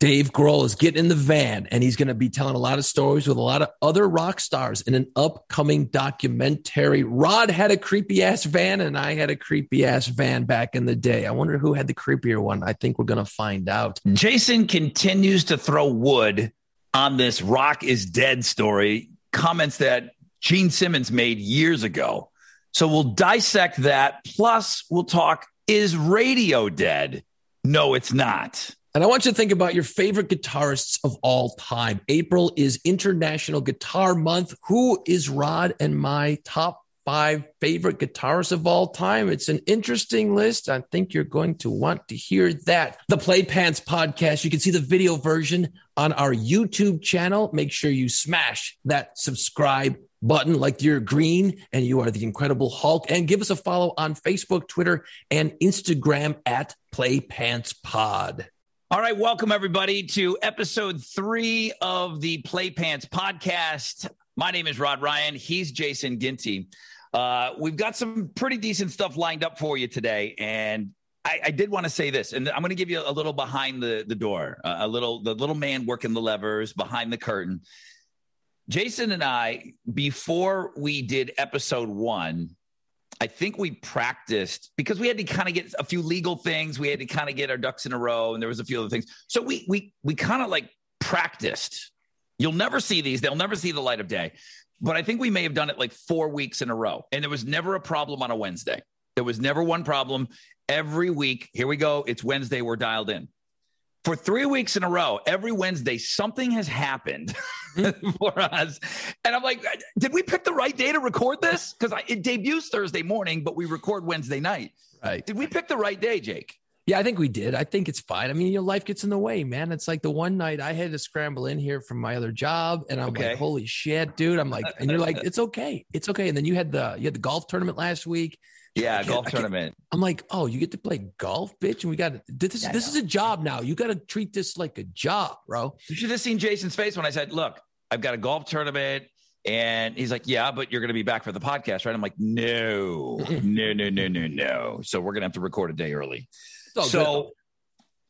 Dave Grohl is getting in the van and he's going to be telling a lot of stories with a lot of other rock stars in an upcoming documentary. Rod had a creepy ass van and I had a creepy ass van back in the day. I wonder who had the creepier one. I think we're going to find out. Jason continues to throw wood on this rock is dead story, comments that Gene Simmons made years ago. So we'll dissect that. Plus, we'll talk is radio dead? No, it's not. And I want you to think about your favorite guitarists of all time. April is International Guitar Month. Who is Rod and my top five favorite guitarists of all time? It's an interesting list. I think you're going to want to hear that. The Play Pants podcast. You can see the video version on our YouTube channel. Make sure you smash that subscribe button like you're green and you are the incredible hulk and give us a follow on facebook twitter and instagram at play pants pod all right, welcome everybody to episode three of the Play Pants podcast. My name is Rod Ryan. He's Jason Ginty. Uh, we've got some pretty decent stuff lined up for you today, and I, I did want to say this, and I'm going to give you a little behind the the door, uh, a little the little man working the levers behind the curtain. Jason and I, before we did episode one, I think we practiced because we had to kind of get a few legal things. We had to kind of get our ducks in a row, and there was a few other things. So we we we kind of like practiced. You'll never see these; they'll never see the light of day. But I think we may have done it like four weeks in a row, and there was never a problem on a Wednesday. There was never one problem. Every week, here we go. It's Wednesday. We're dialed in for three weeks in a row, every Wednesday, something has happened mm-hmm. for us. And I'm like, did we pick the right day to record this? Because it debuts Thursday morning, but we record Wednesday night. Right. Did we pick the right day, Jake? Yeah, I think we did. I think it's fine. I mean, your life gets in the way, man. It's like the one night I had to scramble in here from my other job, and I'm okay. like, "Holy shit, dude!" I'm like, and you're like, "It's okay, it's okay." And then you had the you had the golf tournament last week, yeah, golf tournament. I'm like, oh, you get to play golf, bitch, and we got this. Yeah, this is a job now. You got to treat this like a job, bro. You should have seen Jason's face when I said, "Look, I've got a golf tournament." And he's like, Yeah, but you're going to be back for the podcast, right? I'm like, No, no, no, no, no, no. So we're going to have to record a day early. So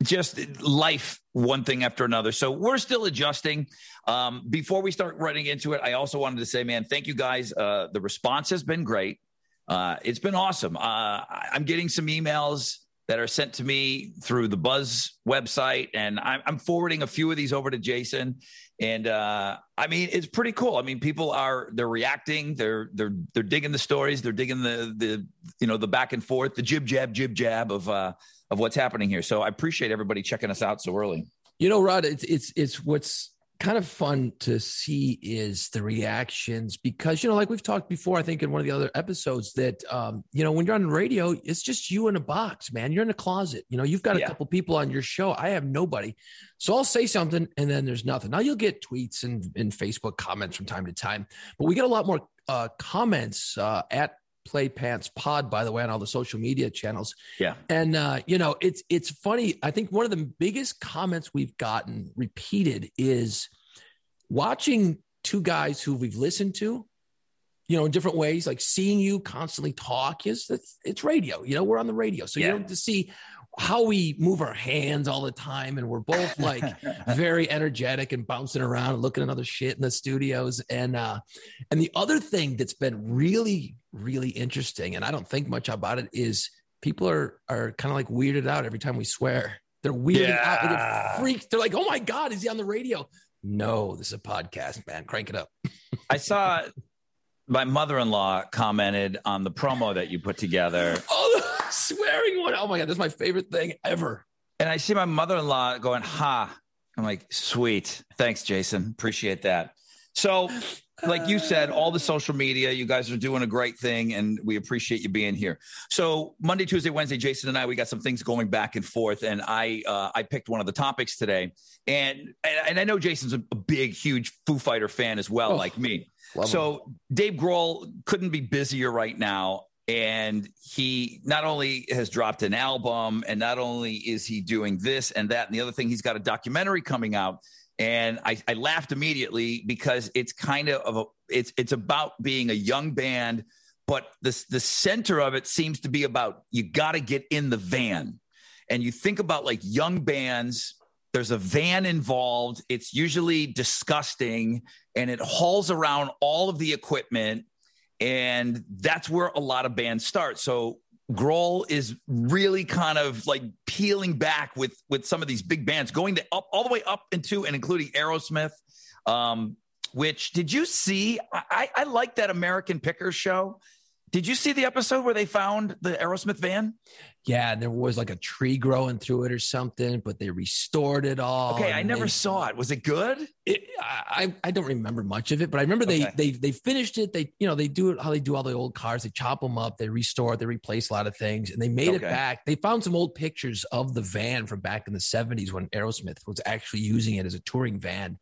good. just life, one thing after another. So we're still adjusting. Um, before we start running into it, I also wanted to say, man, thank you guys. Uh, the response has been great. Uh, it's been awesome. Uh, I'm getting some emails that are sent to me through the Buzz website, and I'm, I'm forwarding a few of these over to Jason. And uh, I mean, it's pretty cool. I mean, people are they're reacting, they're they're they're digging the stories, they're digging the the you know the back and forth, the jib jab jib jab of uh, of what's happening here. So I appreciate everybody checking us out so early. You know, Rod, it's it's it's what's kind of fun to see is the reactions because you know like we've talked before i think in one of the other episodes that um, you know when you're on radio it's just you in a box man. You're in a closet. You know you've got a yeah. couple people on your show. I have nobody. So i'll say something and then there's nothing. Now you'll get tweets and, and facebook comments from time to time but we get a lot more uh, comments uh, at play pants pod by the way on all the social media channels. Yeah. And uh you know it's it's funny. I think one of the biggest comments we've gotten repeated is watching two guys who we've listened to you know in different ways like seeing you constantly talk is it's, it's radio you know we're on the radio. So yeah. you to see how we move our hands all the time and we're both like very energetic and bouncing around and looking at other shit in the studios. And uh and the other thing that's been really really interesting and i don't think much about it is people are are kind of like weirded out every time we swear. They're weirded yeah. out they're freaked. They're like oh my god is he on the radio? No this is a podcast man. Crank it up. I saw my mother-in-law commented on the promo that you put together. Oh, swearing one! Oh my god, that's my favorite thing ever. And I see my mother-in-law going, "Ha!" I'm like, "Sweet, thanks, Jason. Appreciate that." So, like you said, all the social media, you guys are doing a great thing, and we appreciate you being here. So, Monday, Tuesday, Wednesday, Jason and I, we got some things going back and forth, and I, uh, I picked one of the topics today, and and I know Jason's a big, huge Foo Fighter fan as well, oh. like me. So him. Dave Grohl couldn't be busier right now. And he not only has dropped an album, and not only is he doing this and that, and the other thing, he's got a documentary coming out. And I, I laughed immediately because it's kind of, a, it's it's about being a young band, but the the center of it seems to be about you got to get in the van, and you think about like young bands there's a van involved. It's usually disgusting and it hauls around all of the equipment. And that's where a lot of bands start. So Grohl is really kind of like peeling back with with some of these big bands, going to up all the way up into and including Aerosmith. Um, which did you see? I, I like that American Pickers show. Did you see the episode where they found the Aerosmith van? Yeah, there was like a tree growing through it or something, but they restored it all. Okay, I never they, saw it. Was it good? It, I I don't remember much of it, but I remember they okay. they they finished it. They you know they do it how they do all the old cars. They chop them up, they restore, they replace a lot of things, and they made okay. it back. They found some old pictures of the van from back in the seventies when Aerosmith was actually using it as a touring van,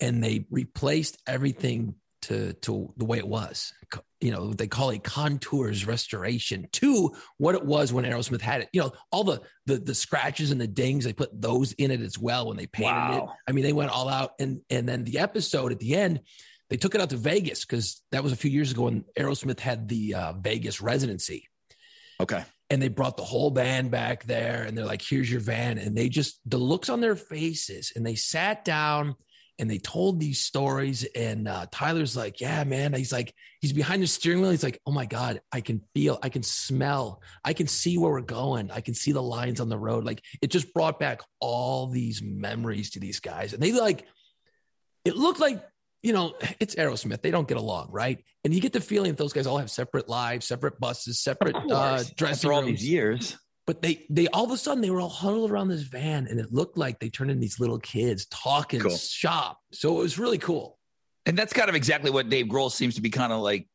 and they replaced everything to to the way it was. You know, they call it concours restoration to what it was when Aerosmith had it. You know, all the the the scratches and the dings, they put those in it as well when they painted wow. it. I mean, they went all out and and then the episode at the end, they took it out to Vegas because that was a few years ago when Aerosmith had the uh, Vegas residency. Okay. And they brought the whole band back there and they're like, here's your van. And they just, the looks on their faces, and they sat down and they told these stories. And uh, Tyler's like, yeah, man. He's like, he's behind the steering wheel. He's like, oh my God, I can feel, I can smell, I can see where we're going. I can see the lines on the road. Like it just brought back all these memories to these guys. And they like, it looked like, you know, it's Aerosmith. They don't get along, right? And you get the feeling that those guys all have separate lives, separate buses, separate uh, dressing After all rooms. these years but they they all of a sudden they were all huddled around this van and it looked like they turned into these little kids talking cool. shop. So it was really cool. And that's kind of exactly what dave grohl seems to be kind of like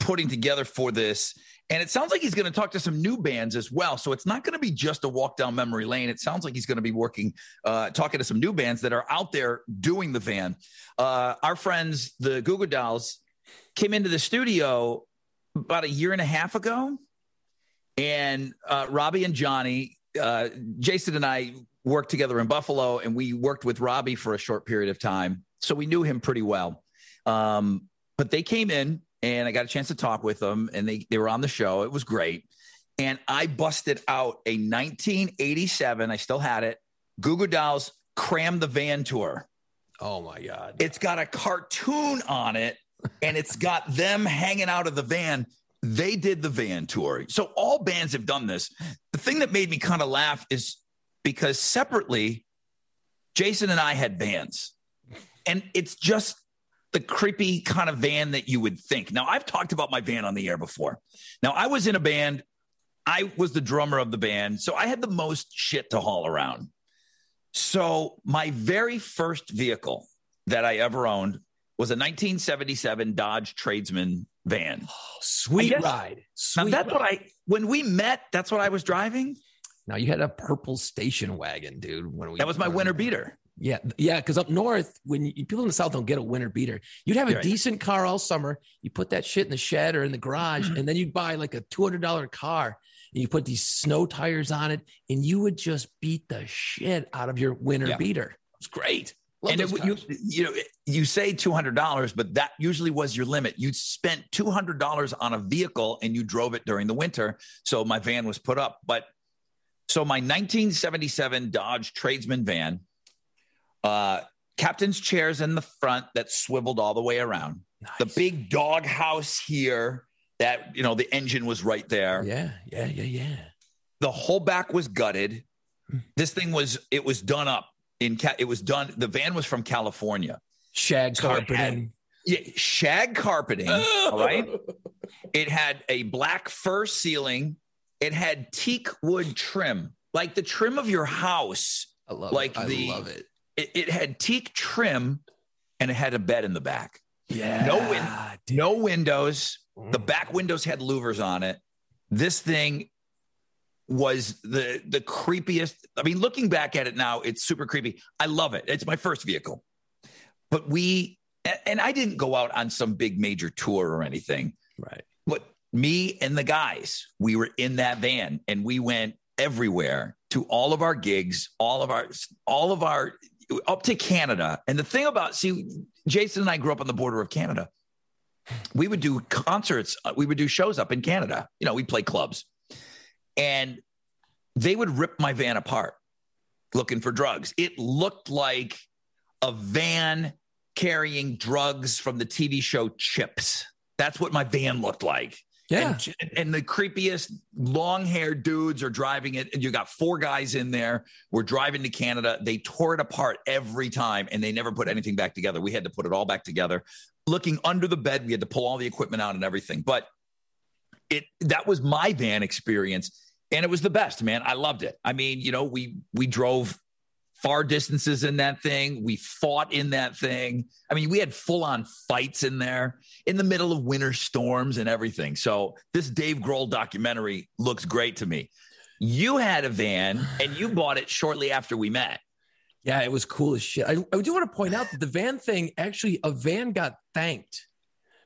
putting together for this. And it sounds like he's going to talk to some new bands as well. So it's not going to be just a walk down memory lane. It sounds like he's going to be working uh, talking to some new bands that are out there doing the van. Uh, our friends the Goo Goo Dolls came into the studio about a year and a half ago and uh, Robbie and Johnny, uh, Jason and I worked together in Buffalo, and we worked with Robbie for a short period of time. So we knew him pretty well. Um, but they came in, and I got a chance to talk with them, and they, they were on the show. It was great. And I busted out a 1987, I still had it, Goo Goo Dolls Cram the Van Tour. Oh my God. It's got a cartoon on it, and it's got them hanging out of the van they did the van tour. So all bands have done this. The thing that made me kind of laugh is because separately, Jason and I had vans, and it's just the creepy kind of van that you would think. Now, I've talked about my van on the air before. Now, I was in a band, I was the drummer of the band, so I had the most shit to haul around. So, my very first vehicle that I ever owned was a 1977 Dodge Tradesman van. Oh, sweet guess, ride. Sweet now that's ride. what I when we met, that's what I was driving. Now you had a purple station wagon, dude. When we that was my winter beater. Yeah, yeah. Because up north, when you, people in the south don't get a winter beater, you'd have a You're decent car all summer. You put that shit in the shed or in the garage, and then you'd buy like a two hundred dollar car, and you put these snow tires on it, and you would just beat the shit out of your winter yeah. beater. It was great. Love and it, you, you know, you say two hundred dollars, but that usually was your limit. You spent two hundred dollars on a vehicle and you drove it during the winter, so my van was put up. But so my 1977 Dodge Tradesman van, uh, captain's chairs in the front that swiveled all the way around. Nice. The big dog house here that you know the engine was right there. Yeah, yeah, yeah, yeah. The whole back was gutted. Hmm. This thing was it was done up in it was done. The van was from California. Shag carpeting. Had, yeah, shag carpeting. all right. It had a black fur ceiling. It had teak wood trim, like the trim of your house. I love like it. the, love it. it. It had teak trim, and it had a bed in the back. Yeah. No win- no windows. The mm. back windows had louvers on it. This thing was the the creepiest. I mean, looking back at it now, it's super creepy. I love it. It's my first vehicle. But we and I didn't go out on some big major tour or anything. Right. But me and the guys, we were in that van and we went everywhere to all of our gigs, all of our all of our up to Canada. And the thing about see Jason and I grew up on the border of Canada. We would do concerts, we would do shows up in Canada. You know, we play clubs and they would rip my van apart looking for drugs. It looked like a van carrying drugs from the TV show Chips. That's what my van looked like. Yeah. And, and the creepiest long haired dudes are driving it. And you got four guys in there. We're driving to Canada. They tore it apart every time and they never put anything back together. We had to put it all back together. Looking under the bed, we had to pull all the equipment out and everything. But it that was my van experience. And it was the best, man. I loved it. I mean, you know, we we drove far distances in that thing. We fought in that thing. I mean, we had full on fights in there in the middle of winter storms and everything. So this Dave Grohl documentary looks great to me. You had a van and you bought it shortly after we met. Yeah, it was cool as shit. I, I do want to point out that the van thing actually, a van got thanked.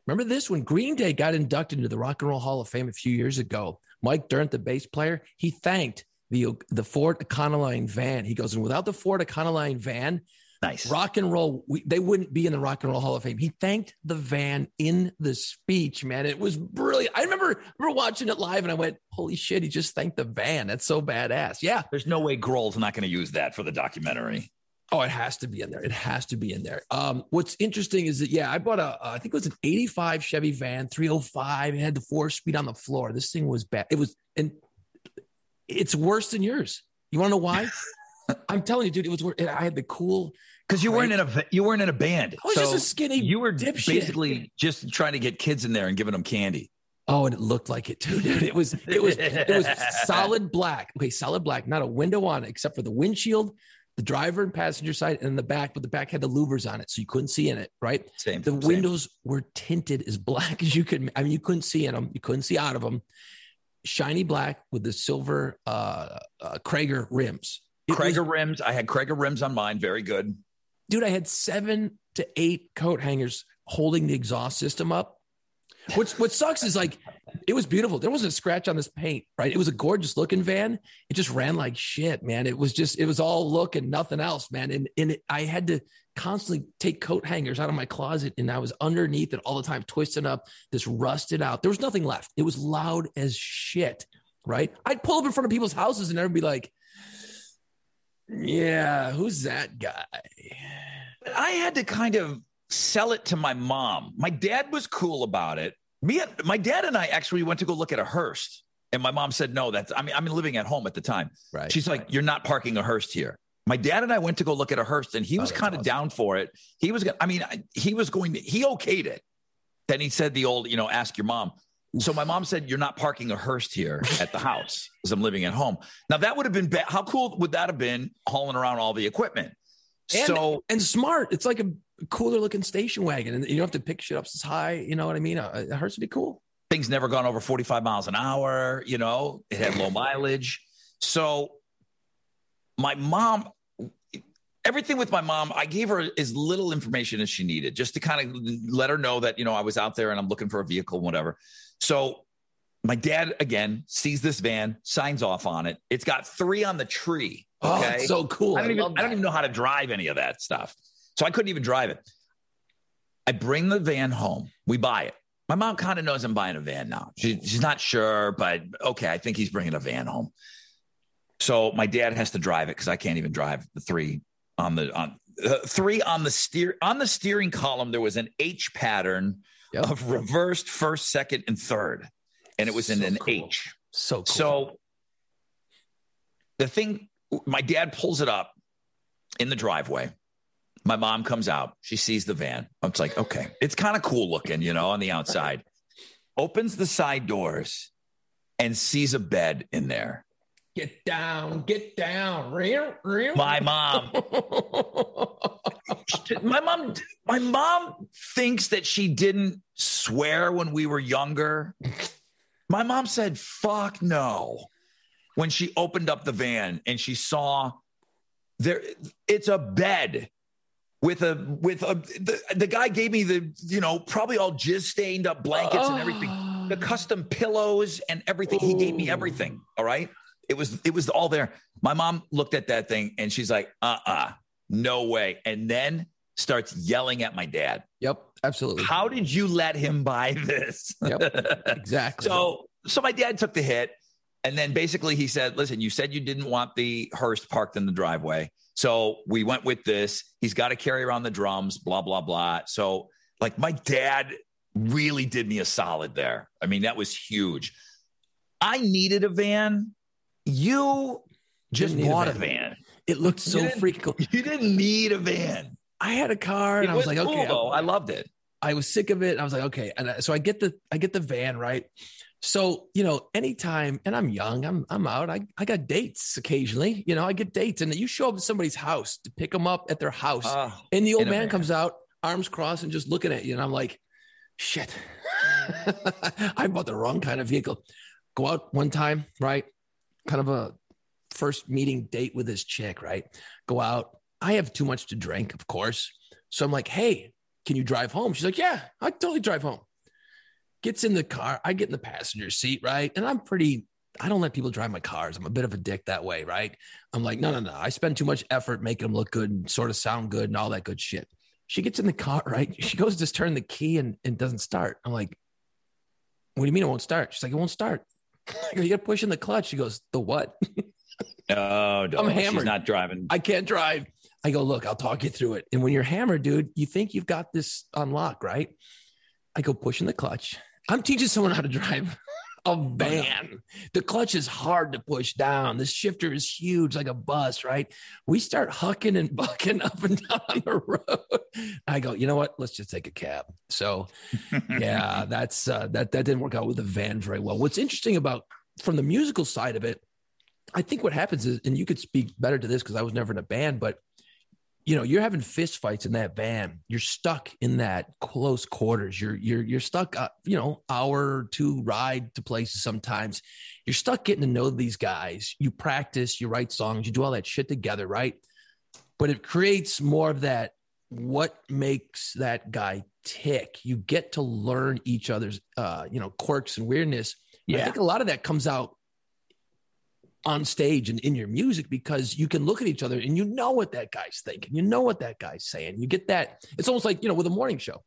Remember this when Green Day got inducted into the Rock and Roll Hall of Fame a few years ago? Mike Dirnt, the bass player, he thanked the the Ford Econoline van. He goes, and without the Ford Econoline van, Nice. rock and roll, we, they wouldn't be in the Rock and Roll Hall of Fame. He thanked the van in the speech, man. It was brilliant. I remember, remember watching it live and I went, holy shit, he just thanked the van. That's so badass. Yeah. There's no way Grohl's not going to use that for the documentary. Oh, it has to be in there. It has to be in there. Um, what's interesting is that, yeah, I bought a, I think it was an 85 Chevy van, 305. It had the four speed on the floor. This thing was bad. It was, and it's worse than yours. You want to know why? I'm telling you, dude, it was, I had the cool, Because you weren't in a you weren't in a band. I was just a skinny You were dipshit. basically just trying to get kids in there and giving them candy. Oh, and it looked like it too, dude. It was it was it was solid black. Okay, solid black, not a window on it except for the windshield, the driver and passenger side, and the back. But the back had the louvers on it, so you couldn't see in it. Right. Same. The same. windows were tinted as black as you could. I mean, you couldn't see in them. You couldn't see out of them. Shiny black with the silver uh, uh Cragar rims. It was- Cragar rims. I had Cragar rims on mine. Very good. dude, I had seven to eight coat hangers holding the exhaust system up. What's what sucks is like it was beautiful. There wasn't a scratch on this paint, right? It was a gorgeous looking van. It just ran like shit, man. It was just it was all look and nothing else, man. And and it, I had to constantly take coat hangers out of my closet, and I was underneath it all the time, twisting up this rusted out. There was nothing left. It was loud as shit, right? I'd pull up in front of people's houses and everyone be like, "Yeah, who's that guy?" But I had to kind of sell it to my mom. My dad was cool about it. Me, and my dad and I actually went to go look at a hearse, and my mom said no. That's I mean I'm living at home at the time. Right. She's like, "You're not parking a hearse here." My dad and I went to go look at a hearse, and he Oh, was that's kind of awesome. down for it. He was, I mean, he was going to, he okayed it. Then he said the old, you know, ask your mom. So my mom said, "You're not parking a hearse here at the house because I'm living at home." Now that would have been ba- how cool would that have been hauling around all the equipment? And- so and smart. It's like a cooler looking station wagon, and you don't have to pick shit up as high. You know what I mean? Uh, It hurts to be cool. things never gone over 45 miles an hour you know it had low mileage so my mom everything with my mom i gave her as little information as she needed just to kind of let her know that you know i was out there and i'm looking for a vehicle whatever so my dad again sees this van signs off on it it's got three on the tree Oh, okay it's so cool. I don't, even, love I don't even know how to drive any of that stuff. So I couldn't even drive it. I bring the van home. We buy it. My mom kind of knows I'm buying a van now. She, she's not sure, but okay, I think he's bringing a van home. So my dad has to drive it because I can't even drive the three on the on uh, three on the steer on the steering column. There was an H pattern Yep. of reversed first, second, and third, and it was in So an cool. H. So cool. So the thing, my dad pulls it up in the driveway. My mom comes out. She sees the van. I'm like, okay, it's kind of cool looking, you know, on the outside. Opens the side doors and sees a bed in there. get down, get down. Real, real. My mom, my mom, my mom thinks that she didn't swear when we were younger. My mom said, fuck no. When she opened up the van and she saw there, it's a bed with a, with a, the, the guy gave me the, you know, probably all jizz stained up blankets and everything the oh. custom pillows and everything. He gave me everything. All right. It was it was all there. My mom looked at that thing and she's like, uh-uh, no way. And then starts yelling at my dad. Yep, absolutely. How did you let him buy this? Yep, exactly. so so my dad took the hit. and then basically he said, listen, you said you didn't want the hearse parked in the driveway. So we went with this. He's got to carry around the drums, blah, blah, blah. So, like, my dad really did me a solid there. I mean, that was huge. I needed a van. You just bought a van. van. It looked so freaking cool. You didn't need a van. I had a car and it I was, was like, cool, okay, though. I loved it. I was sick of it. I was like, okay. And so I get the I get the van, right? So, you know, anytime, and I'm young, I'm I'm out. I, I got dates occasionally. You know, I get dates, and you show up at somebody's house to pick them up at their house, uh, and the old man, man comes out, arms crossed, and just looking at you, and I'm like, shit, I bought the wrong kind of vehicle. Go out one time, right? Kind of a first meeting date with this chick, right? Go out. I have too much to drink, of course. So I'm like, hey, can you drive home? She's like, yeah, I totally drive home gets in the car. I get in the passenger seat, right? And I'm pretty, I don't let people drive my cars. I'm a bit of a dick that way, right? I'm like, no, no, no. I spend too much effort making them look good and sort of sound good and all that good shit. She gets in the car, right? She goes to turn the key and, and doesn't start. I'm like, what do you mean it won't start? She's like, it won't start. you got to push in the clutch. She goes, the what? oh, no, I'm hammered. She's not driving. I can't drive. I go, look, I'll talk you through it. And when you're hammered, dude, you think you've got this unlocked, right? I go pushing the clutch. I'm teaching someone how to drive a van. The clutch is hard to push down. The shifter is huge, like a bus, right? We start hucking and bucking up and down on the road. I go, you know what? Let's just take a cab. So, yeah, that's uh, that that didn't work out with the van very well. What's interesting about from the musical side of it, I think what happens is, and you could speak better to this because I was never in a band, but you know you're having fist fights in that van. You're stuck in that close quarters. You're you're you're stuck uh, you know hour or two ride to places sometimes. You're stuck getting to know these guys. You practice you write songs you do all that shit together right? But it creates more of that what makes that guy tick? You get to learn each other's uh you know quirks and weirdness. Yeah. i think a lot of that comes out on stage and in your music because you can look at each other and you know what that guy's thinking. You know what that guy's saying. You get that. It's almost like, you know, with a morning show.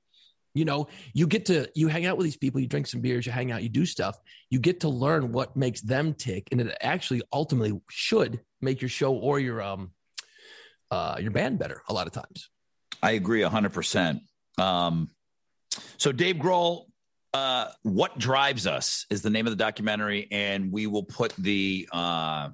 You know, you get to you hang out with these people, you drink some beers, you hang out, you do stuff. You get to learn what makes them tick and it actually ultimately should make your show or your um uh your band better a lot of times. I agree 100%. Um so Dave Grohl uh, what drives us is the name of the documentary and we will put the uh,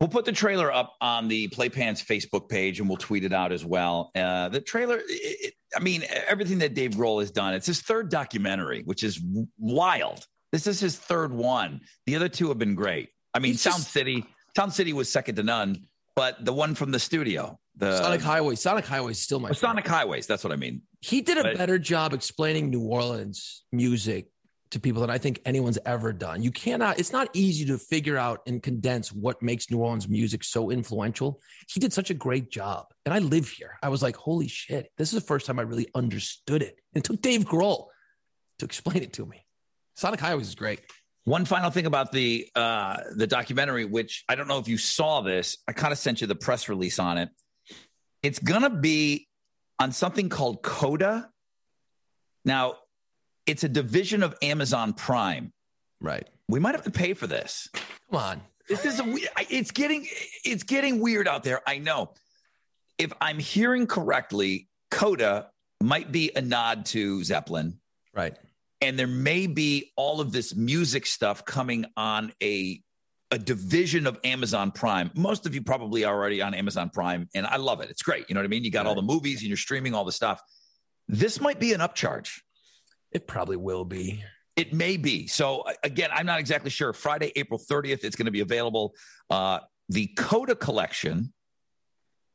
we'll put the trailer up on the playpants facebook page and we'll tweet it out as well uh, the trailer it, i mean everything that dave grohl has done it's his third documentary which is wild this is his third one the other two have been great i mean sound just, city sound city was second to none but the one from the studio the Sonic Highways. Sonic Highways is still my Sonic Highways. That's what I mean. He did a but, better job explaining New Orleans music to people than I think anyone's ever done. You cannot. It's not easy to figure out and condense what makes New Orleans music so influential. He did such a great job, and I live here. I was like, holy shit! This is the first time I really understood it. And it took Dave Grohl to explain it to me. Sonic Highways is great. One final thing about the uh, the documentary, which I don't know if you saw this. I kind of sent you the press release on it. It's going to be on something called Coda. Now, it's a division of Amazon Prime. Right. We might have to pay for this. Come on. This is a, it's getting it's getting weird out there. I know. If I'm hearing correctly, Coda might be a nod to Zeppelin. Right. And there may be all of this music stuff coming on a a division of Amazon Prime. Most of you probably are already on Amazon Prime, and I love it. It's great. You know what I mean? You got all the movies and you're streaming all the stuff. This might be an upcharge. It probably will be. It may be. So again, I'm not exactly sure. Friday, April 30th, it's going to be available. Uh, the Coda collection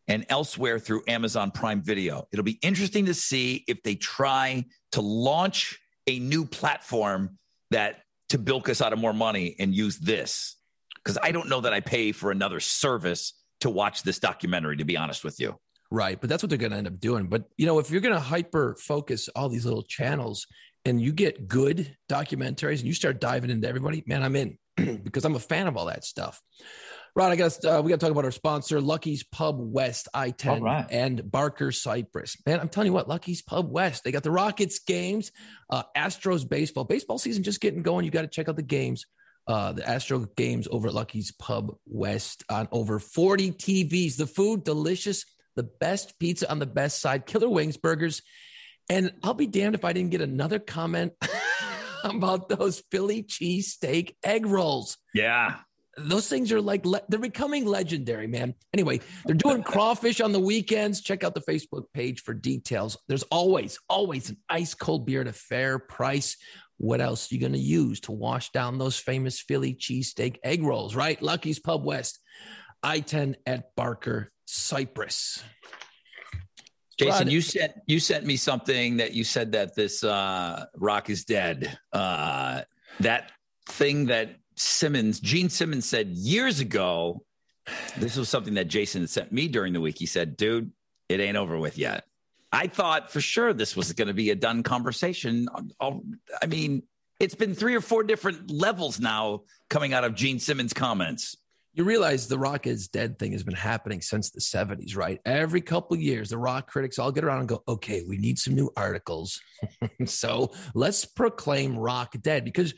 and elsewhere through Amazon Prime Video. It'll be interesting to see if they try to launch a new platform that to bilk us out of more money and use this because I don't know that I pay for another service to watch this documentary, to be honest with you. Right. But that's what they're going to end up doing. But, you know, if you're going to hyper focus all these little channels and you get good documentaries and you start diving into everybody, man, I'm in because I'm a fan of all that stuff. Rod, I guess uh, we got to talk about our sponsor, Lucky's Pub West, I 10, right. and Barker Cypress. Man, I'm telling you what, Lucky's Pub West, they got the Rockets games, uh, Astros baseball. Baseball season just getting going. You got to check out the games uh, the Astro games over at Lucky's Pub West on over 40 TVs. The food, delicious. The best pizza on the best side, killer wings, burgers. And I'll be damned if I didn't get another comment about those Philly cheesesteak egg rolls. Yeah. Those things are like, le- they're becoming legendary, man. Anyway, they're doing crawfish on the weekends. Check out the Facebook page for details. There's always, always an ice cold beer at a fair price. What else are you going to use to wash down those famous Philly cheesesteak egg rolls, right? Lucky's Pub West, I 10 at Barker, Cypress. Jason, Rod, you sent you sent me something that you said that this uh, rock is dead. Uh, that thing that Simmons, Gene Simmons said years ago. This was something that Jason sent me during the week. He said, "Dude, it ain't over with yet." I thought for sure this was going to be a done conversation. I mean, it's been three or four different levels now coming out of Gene Simmons' comments. You realize the rock is dead thing has been happening since the 70s, right? Every couple years, the rock critics all get around and go, okay, we need some new articles. so let's proclaim rock dead because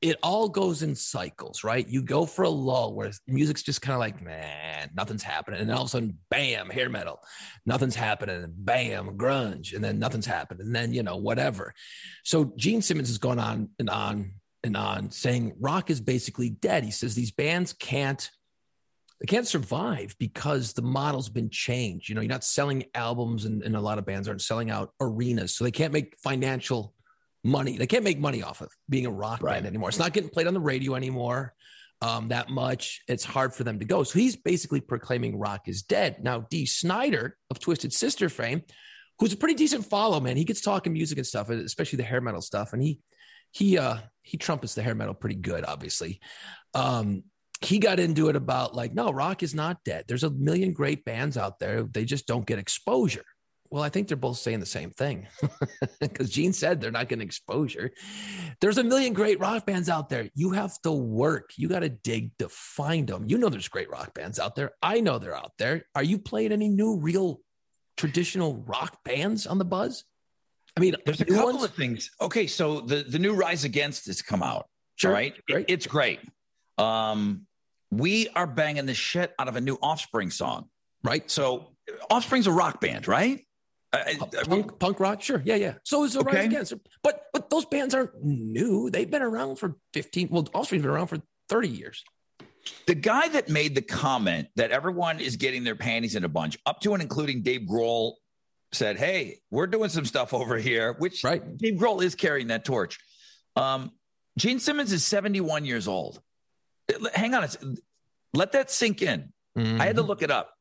it all goes in cycles, right? You go for a lull where music's just kind of like, man, nothing's happening. And then all of a sudden, bam, hair metal, nothing's happening. And bam, grunge. And then nothing's happening. And then, you know, whatever. So Gene Simmons has gone on and on and on saying rock is basically dead. He says these bands can't. They can't survive because the model's been changed. You know, you're not selling albums, and, and a lot of bands aren't selling out arenas, so they can't make financial money. They can't make money off of being a rock right. band anymore. It's not getting played on the radio anymore um, that much. It's hard for them to go. So he's basically proclaiming rock is dead. Now, Dee Snider of Twisted Sister fame, who's a pretty decent follow, man. He gets talking music and stuff, especially the hair metal stuff. And he he uh he trumpets the hair metal pretty good, obviously. Um, he got into it about like, no, rock is not dead. There's a million great bands out there. They just don't get exposure. Well, I think they're both saying the same thing because Gene said they're not getting exposure. There's a million great rock bands out there. You have to work. You got to dig to find them. You know, there's great rock bands out there. I know they're out there. Are you playing any new, real, traditional rock bands on the buzz? I mean, there's a couple ones? of things. Okay, so the the new Rise Against has come out. Sure, right? It's great. Um, we are banging the shit out of a new Offspring song. Right. So Offspring's a rock band, right? Punk, punk rock, sure, yeah, yeah. So is the okay. Rise Against, but but those bands aren't new. They've been around for fifteen. Well, Offspring's been around for thirty years. The guy that made the comment that everyone is getting their panties in a bunch, up to and including Dave Grohl, said, "Hey, we're doing some stuff over here." Which right. Dave Grohl is carrying that torch. Um, Gene Simmons is seventy-one years old. Hang on, let that sink in. Mm-hmm. I had to mm-hmm. look it up.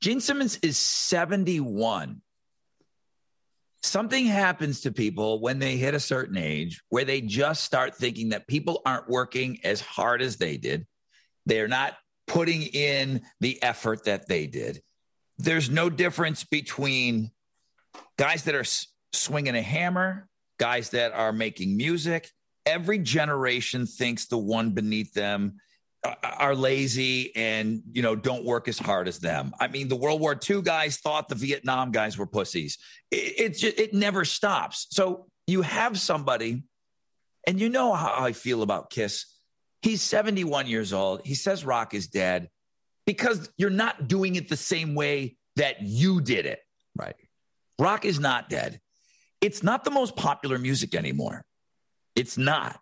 Gene Simmons is seventy-one something happens to people when they hit a certain age where they just start thinking that people aren't working as hard as they did. They're not putting in the effort that they did. There's no difference between guys that are swinging a hammer, guys that are making music. Every generation thinks the one beneath them are lazy and you know don't work as hard as them. I mean, the World War II guys thought the Vietnam guys were pussies. It, it just it never stops. So you have somebody, and you know how I feel about Kiss. He's 71 years old. He says rock is dead because you're not doing it the same way that you did it. Right. Rock is not dead. It's not the most popular music anymore. It's not.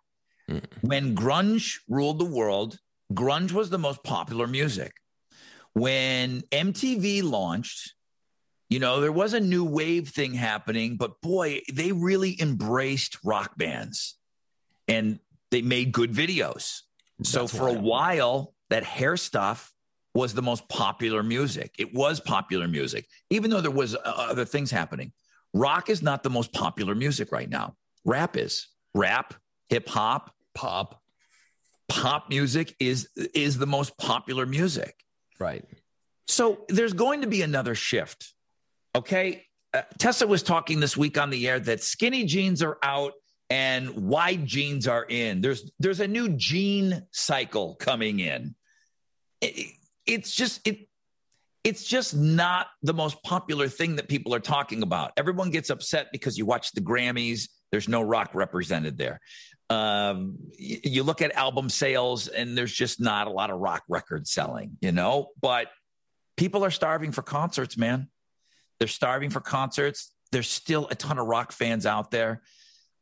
Mm. When grunge ruled the world, grunge was the most popular music. When MTV launched, you know, there was a new wave thing happening, but boy, they really embraced rock bands and they made good videos. That's so for wild. a while, that hair stuff was the most popular music. It was popular music, even though there was uh, other things happening. Rock is not the most popular music right now. Rap is. Rap, hip hop, pop, pop music is is the most popular music. Right. So there's going to be another shift. Okay. Uh, Tessa was talking this week on the air that skinny jeans are out and wide jeans are in. There's there's a new jean cycle coming in. It, it's just it it's just not the most popular thing that people are talking about. Everyone gets upset because you watch the Grammys, there's no rock represented there. Um, you look at album sales, and there's just not a lot of rock records selling, you know. But people are starving for concerts, man. They're starving for concerts. There's still a ton of rock fans out there.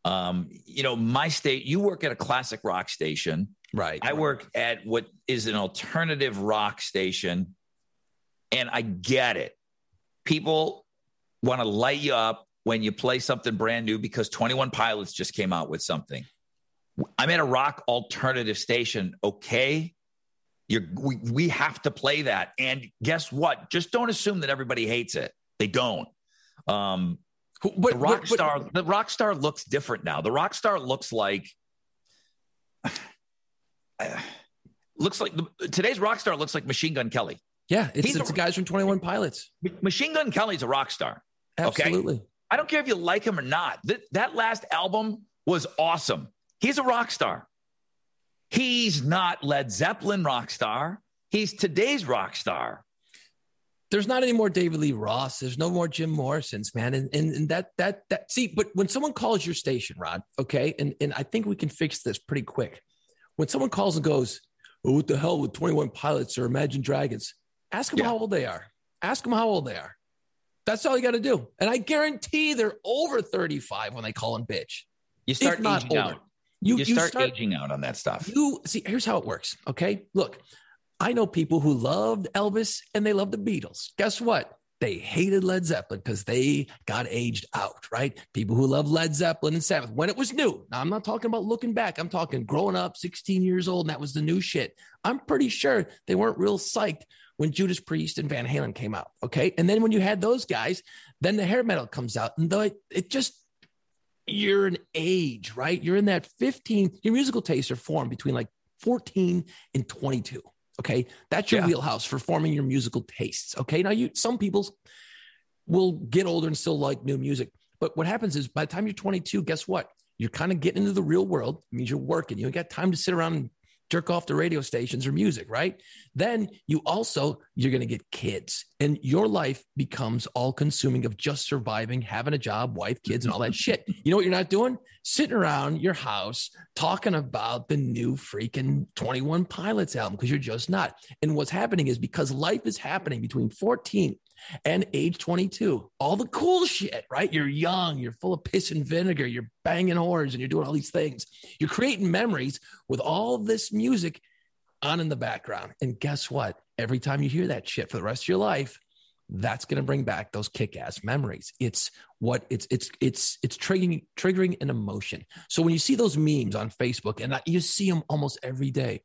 Um, you know, my state. You work at a classic rock station. Right. I work at what is an alternative rock station, and I get it. People want to light you up when you play something brand new because 21 Pilots just came out with something. I'm at a rock alternative station, okay? You're, we, we have to play that. And guess what? Just don't assume that everybody hates it. They don't. Um, But, the rock but- but- star, the rock star looks different now. The rock star looks like looks like today's rock star looks like Machine Gun Kelly. yeah, it's, he's it's a- the guys from Twenty One Pilots. Machine Gun Kelly's a rock star. Okay. Absolutely. I don't care if you like him or not. That that last album was awesome. He's a rock star. He's not Led Zeppelin rock star. He's today's rock star. There's not any more David Lee Roth. There's no more Jim Morrison's, man. And, and and that that that see, but when someone calls your station, Rod, okay, and and I think we can fix this pretty quick. When someone calls and goes, oh, "What the hell with 21 Pilots or Imagine Dragons?" Ask them Yeah. how old they are. Ask them how old they are. That's all you got to do. And I guarantee they're over 35 when they call them bitch. You start aging older. out. You, You, start, aging out on that stuff. You see, here's how it works. Okay. Look, I know people who loved Elvis and they loved the Beatles. Guess what? They hated Led Zeppelin because they got aged out, right? People who love Led Zeppelin and Sabbath when it was new. Now, I'm not talking about looking back. I'm talking growing up, 16 years old, and that was the new shit. I'm pretty sure they weren't real psyched when Judas Priest and Van Halen came out. Okay. And then when you had those guys, then the hair metal comes out. And it just, you're an age, right? You're in that 15, your musical tastes are formed between like 14 and 22. Okay. That's your Yeah. wheelhouse for forming your musical tastes. Okay. Now you, some people will get older and still like new music. But what happens is by the time you're 22, guess what? You're kind of getting into the real world. It means you're working. You ain't got time to sit around and jerk off to radio stations or music, right? Then you also you're going to get kids, and your life becomes all consuming of just surviving, having a job, wife, kids, and all that shit. You know what you're not doing? Sitting around your house talking about the new freaking 21 Pilots album because you're just not. And what's happening is because life is happening between 14 and age 22. All the cool shit, right? You're young, you're full of piss and vinegar, you're banging whores, and you're doing all these things. You're creating memories with all this music on in the background. And guess what? Every time you hear that shit for the rest of your life, that's going to bring back those kick-ass memories. It's what it's it's it's it's triggering triggering an emotion. So when you see those memes on Facebook, and you see them almost every day,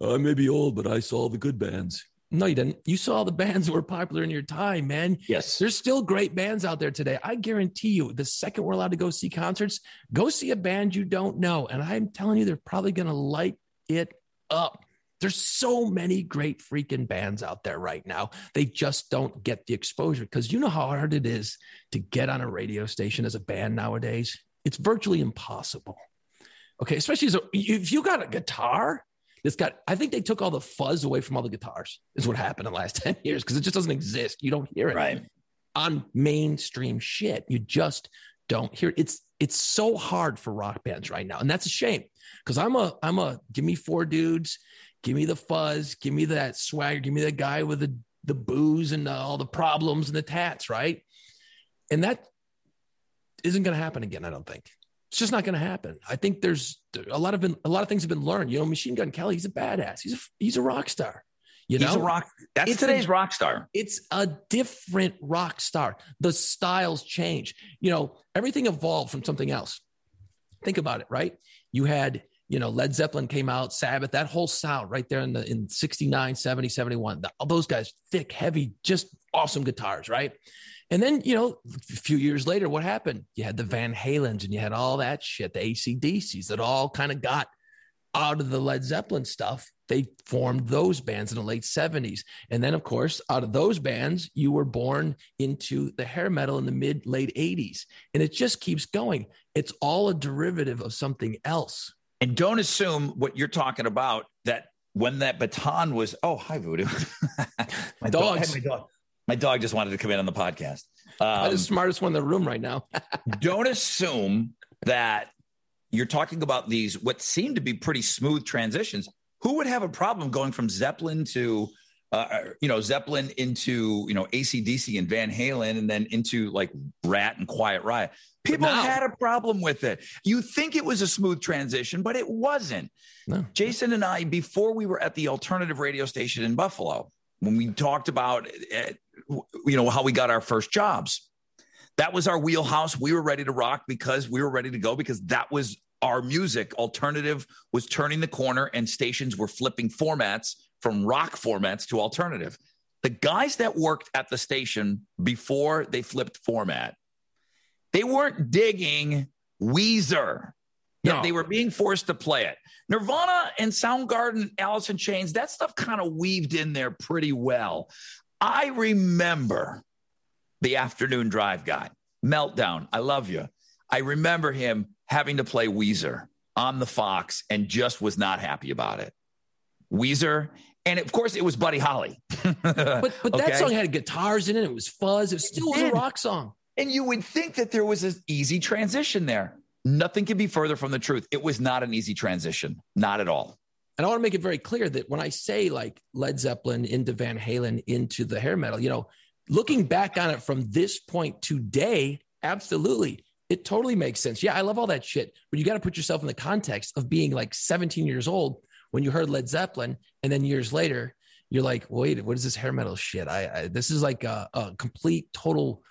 I may be old, but I saw the good bands. No, you didn't. You saw the bands that were popular in your time, man. Yes. There's still great bands out there today. I guarantee you, the second we're allowed to go see concerts, go see a band you don't know. And I'm telling you, they're probably going to light it up. There's so many great freaking bands out there right now. They just don't get the exposure because you know how hard it is to get on a radio station as a band nowadays. It's virtually impossible. Okay, especially as a, if you got a guitar it's got, I think they took all the fuzz away from all the guitars, is what happened in the last 10 years because it just doesn't exist. You don't hear it Right. on mainstream shit. You just don't hear it. It's it's so hard for rock bands right now. And that's a shame. Because I'm a I'm a give me four dudes, give me the fuzz, give me that swagger, give me that guy with the the booze and uh, all the problems and the tats, right? And that isn't going to happen again, I don't think. It's just not going to happen. I think there's a lot of a lot of things have been learned. You know, Machine Gun Kelly, he's a badass. He's a he's a rock star. You know, He's a rock. That's It's today's a- rock star. it's a different rock star. The styles change. You know, everything evolved from something else. Think about it, right? You had, you know, Led Zeppelin came out, Sabbath, that whole sound right there in the in 69, 70, 71. The- all those guys, thick, heavy, just awesome guitars, right? And then, you know, a few years later, what happened? You had the Van Halens and you had all that shit, the AC/DCs that all kind of got out of the Led Zeppelin stuff. They formed those bands in the late 70s. And then, of course, out of those bands, you were born into the hair metal in the mid late 80s. And it just keeps going. It's all a derivative of something else. And don't assume what you're talking about that when that baton was. Oh, hi, Voodoo. my dog- my dog. My dog just wanted to come in on the podcast. I'm Um, the smartest one in the room right now. don't assume that you're talking about these what seem to be pretty smooth transitions. Who would have a problem going from Zeppelin to uh, you know, Zeppelin into, you know, AC/DC and Van Halen and then into like Ratt and Quiet Riot. People had a problem with it. You think it was a smooth transition, but it wasn't. No. Jason and I, before we were at the alternative radio station in Buffalo, when we talked about, uh, you know, how we got our first jobs, that was our wheelhouse. We were ready to rock because we were ready to go because that was our music. Alternative was turning the corner and stations were flipping formats from rock formats to alternative. The guys that worked at the station before they flipped format, they weren't digging Weezer. No. they were being forced to play it. Nirvana and Soundgarden, Alice in Chains, that stuff kind of weaved in there pretty well. I remember the afternoon drive guy, Meltdown. I love you. I remember him having to play Weezer on the Fox and just was not happy about it. Weezer. And of course, it was Buddy Holly. but but okay? that song had guitars in it. It was fuzz. It still was a rock song. And you would think that there was an easy transition there. Nothing could be further from the truth. It was not an easy transition, not at all. And I want to make it very clear that when I say like Led Zeppelin into Van Halen into the hair metal, you know, looking back on it from this point today, absolutely. It totally makes sense. Yeah, I love all that shit, but you got to put yourself in the context of being like 17 years old when you heard Led Zeppelin, and then years later, you're like, wait, what is this hair metal shit? I, I this is like a, a, complete total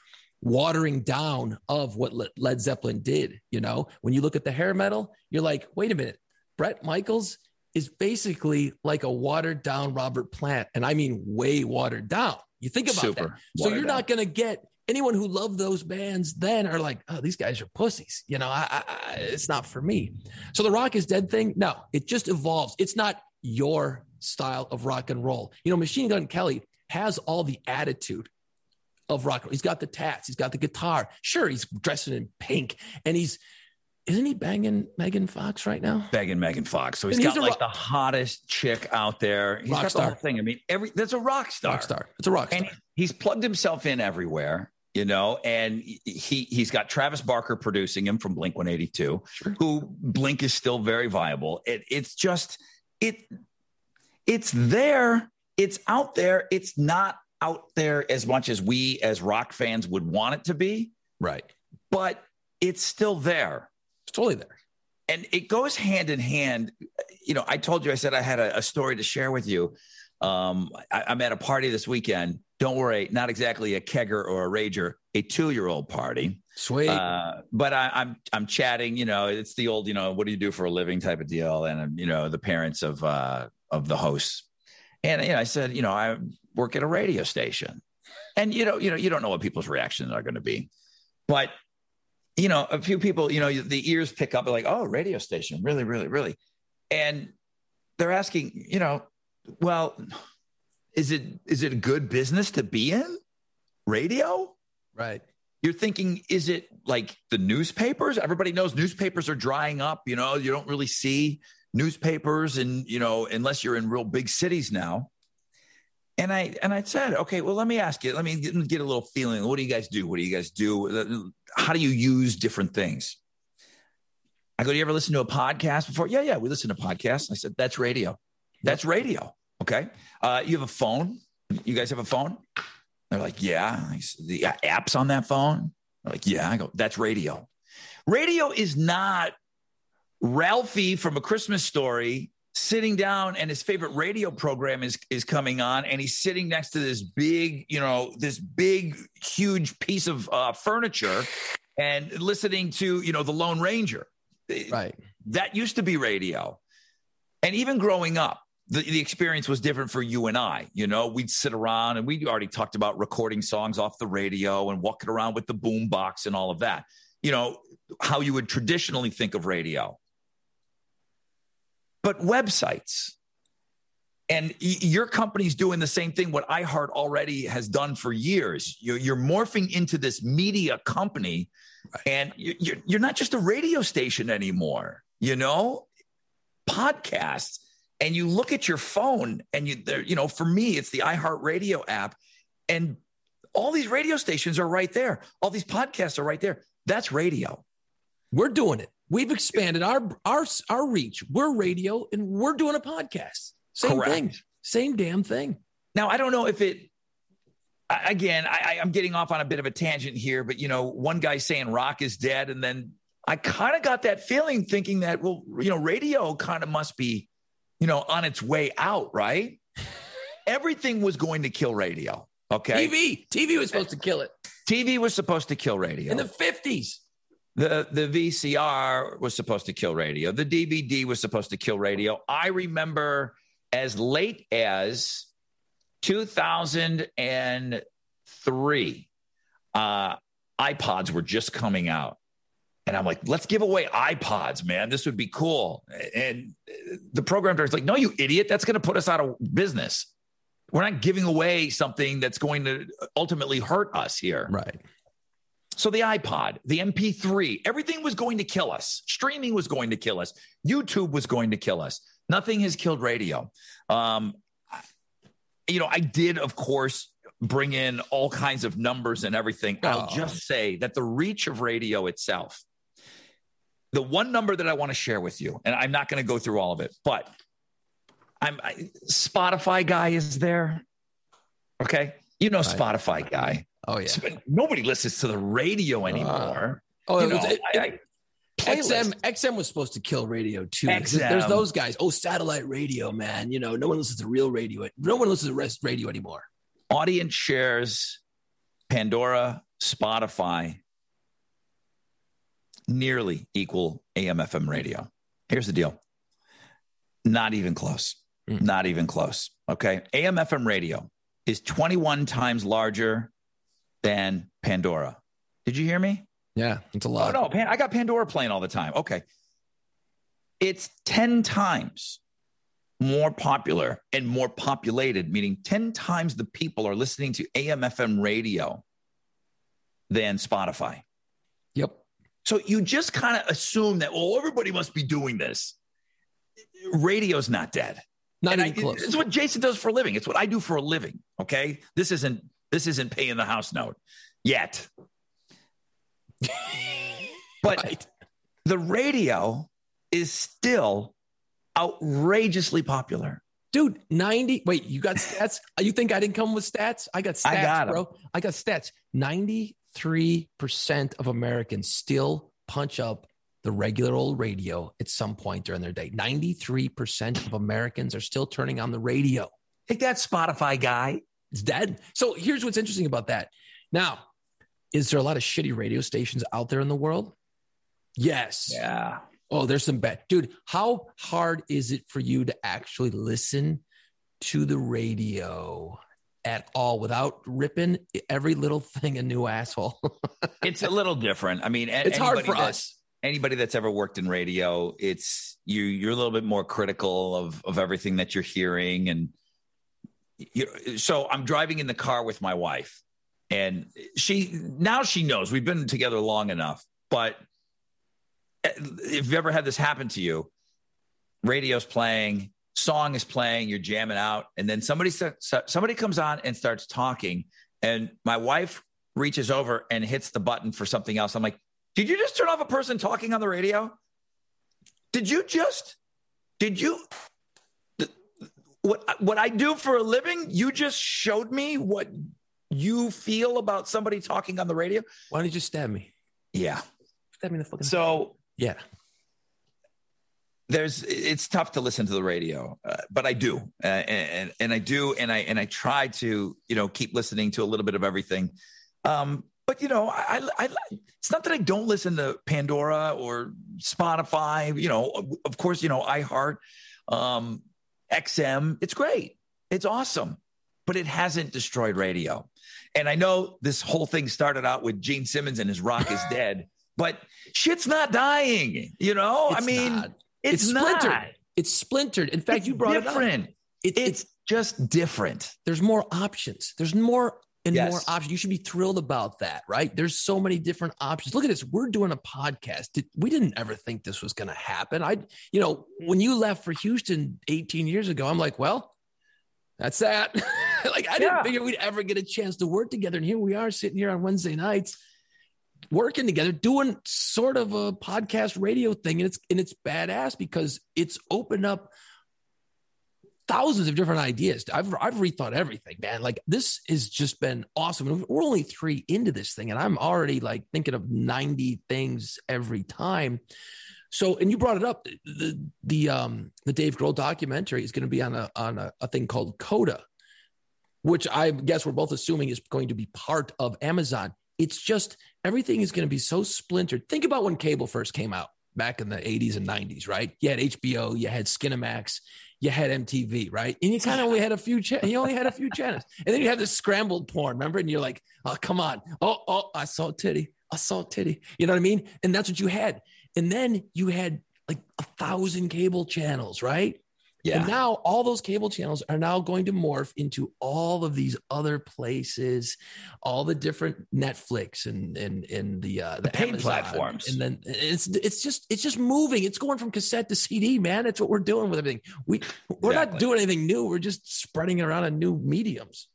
watering down of what Led Zeppelin did. You know, when you look at the hair metal, you're like, wait a minute, Bret Michaels is basically like a watered down Robert Plant, and I mean way watered down. You think about Super that. So you're down. not going to get anyone who loved those bands then are like, oh, these guys are pussies. You know, I, I, it's not for me. So the rock is dead thing, no, it just evolves. It's not your style of rock and roll. You know, Machine Gun Kelly has all the attitude of rock. He's got the tats, he's got the guitar. Sure, he's dressing in pink, and he's isn't he banging Megan Fox right now? Banging Megan Fox. So he's and got he's like the hottest chick out there. He's rock got star. the whole thing. I mean, every that's a rock star. Rock star. It's a rock star. And he's plugged himself in everywhere you know, and he he's got Travis Barker producing him from Blink 182, sure. who Blink is still very viable. It, it's just it it's there, it's out there, it's not out there as much as we as rock fans would want it to be. Right. But it's still there. It's totally there. And it goes hand in hand. You know, I told you, I said I had a, a story to share with you. Um, I, I'm at a party this weekend don't worry, not exactly a kegger or a rager, a two-year-old party. Sweet. Uh, but I, am I'm, I'm chatting. You know, it's the old, you know, what do you do for a living type of deal, and you know, the parents of uh, of the hosts. And you know, I said, you know, I work at a radio station, and you know, you know, you don't know what people's reactions are going to be, but you know, a few people, you know, the ears pick up like, oh, radio station, really, really, really, and they're asking, you know, well is it is it a good business to be in? Radio? Right. You're thinking, is it like the newspapers? Everybody knows newspapers are drying up. You know, you don't really see newspapers, and you know, unless you're in real big cities now. And I and I said, okay, well, let me ask you. Let me get, get a little feeling. What do you guys do? What do you guys do? How do you use different things? I go, do you ever listen to a podcast before? Yeah, yeah, we listen to podcasts. I said, that's radio. That's radio. Okay. Uh, you have a phone. You guys have a phone? They're like, yeah. The apps on that phone? They're like, yeah. I go, that's radio. Radio is not Ralphie from a Christmas story sitting down and his favorite radio program is is coming on and he's sitting next to this big you know this big huge piece of uh, furniture and listening to you know the lone ranger right that used to be radio and even growing up the, the experience was different for you and I. You know, we'd sit around and we already talked about recording songs off the radio and walking around with the boom box and all of that. You know, how you would traditionally think of radio. But websites, and your company's doing the same thing what iHeart already has done for years. You're, you're morphing into this media company, right. and you're, you're not just a radio station anymore. You know, podcasts and you look at your phone and you there you know for me it's the iHeart Radio app and all these radio stations are right there all these podcasts are right there that's radio we're doing it we've expanded our our our reach. We're radio and we're doing a podcast. Same Correct. thing. Same damn thing. Now, I don't know if it, again, I, I'm getting off on a bit of a tangent here, but you know, one guy saying rock is dead. And then I kind of got that feeling thinking that, well, you know, radio kind of must be, you know, on its way out, right? Everything was going to kill radio. Okay. TV. TV was supposed to kill it TV was supposed to kill radio. in the 50s. The the VCR was supposed to kill radio. The DVD was supposed to kill radio. I remember as late as 2003, uh, iPods were just coming out. And I'm like, let's give away iPods, man. This would be cool. And the program director's like, no, you idiot. That's going to put us out of business. We're not giving away something that's going to ultimately hurt us here. Right. So the iPod, the MP3, everything was going to kill us. Streaming was going to kill us. YouTube was going to kill us. Nothing has killed radio. Um, you know, I did, of course, bring in all kinds of numbers and everything. I'll Oh. just say that the reach of radio itself, the one number that I want to share with you, and I'm not going to go through all of it, but I'm I, Spotify guy is there. Okay, you know Spotify guy. Oh yeah. But nobody listens to the radio anymore. Oh, you it was, know, it- I- I- XM. XM was supposed to kill radio too. There's- XM. There's those guys. Oh, satellite radio, man. You know, no one listens to real radio. No one listens to rest radio anymore. audience shares, Pandora, Spotify, nearly equal AM FM radio. Here's the deal. Not even close. Mm. Not even close. Okay. AM FM radio is 21 times larger than Pandora. Did you hear me? Yeah, it's a Oh lot. no, Pan- I got Pandora playing all the time. Okay. It's 10 times more popular and more populated, meaning 10 times the people are listening to AM FM radio than Spotify. Yep. So you just kind of assume that, well, everybody must be doing this. Radio's not dead. Not And I- even close. It's what Jason does for a living. It's what I do for a living. Okay. This isn't this isn't paying the house note yet. But right. the radio is still outrageously popular. Dude, 90. Wait, you got stats? You think I didn't come with stats? I got stats, I got 'em. bro. I got stats. 93% of Americans still punch up the regular old radio at some point during their day. 93% of Americans are still turning on the radio. Take that Spotify guy. It's dead. So here's what's interesting about that. Now, is there a lot of shitty radio stations out there in the world? Yes. Yeah. Oh, there's some bad. Dude, how hard is it for you to actually listen to the radio at all without ripping every little thing a new asshole? It's a little different. I mean, it's hard for that- us. Anybody that's ever worked in radio, it's you. You're a little bit more critical of of everything that you're hearing, and so I'm driving in the car with my wife, and she now she knows we've been together long enough. But eh, if you've ever had this happen to you, radio's playing, song is playing, you're jamming out, and then somebody somebody comes on and starts talking, and my wife reaches over and hits the button for something else. I'm like, did you just turn off a person talking on the radio? Did you just? Did you? Th- What what I do for a living? You just showed me what you feel about somebody talking on the radio. Why don't you just stab me? Yeah. Stab me in the fucking. So yeah. there's it's tough to listen to the radio uh, but i do uh, and and i do and i and i try to you know keep listening to a little bit of everything um but you know I, I i it's not that i don't listen to pandora or spotify you know of- of course you know iheart um xm it's great it's awesome but it hasn't destroyed radio and i know this whole thing started out with gene simmons and his rock is dead but shit's not dying you know i mean not. it's, It's not. splintered. It's splintered. In fact, It's you brought it up. It, it's It's just different. there's more options. There's more and Yes. more options. You should be thrilled about that, right? There's so many different options. Look at this. We're doing a podcast. We didn't ever think this was going to happen. I, you know, when you left for Houston 18 years ago, I'm like, well, that's that. like I didn't Yeah. figure we'd ever get a chance to work together. And here we are sitting here on Wednesday nights. working together, doing sort of a podcast radio thing, and it's and it's badass because it's opened up thousands of different ideas. I've I've rethought everything, man. Like this has just been awesome. We're only three into this thing, and I'm already like thinking of 90 things every time. So, and you brought it up. The the um the Dave Grohl documentary is going to be on a on a, a thing called Coda, which I guess we're both assuming is going to be part of Amazon. It's just everything is going to be so splintered. Think about when cable first came out back in the 80s and 90s, right? You had HBO, you had Skinamax, you had MTV, right? And you kind of only had a few, cha- you only had a few channels. And then you have this scrambled porn, remember? And you're like, oh, come on. Oh, oh, I saw titty. I saw titty. You know what I mean? And that's what you had. And then you had like a thousand cable channels, right? Yeah. And now all those cable channels are now going to morph into all of these other places, all the different Netflix and and and the uh, the, the paid platforms. And then it's it's just it's just moving. It's going from cassette to CD, man. That's what we're doing with everything. We we're exactly. not doing anything new. We're just spreading it around on new mediums.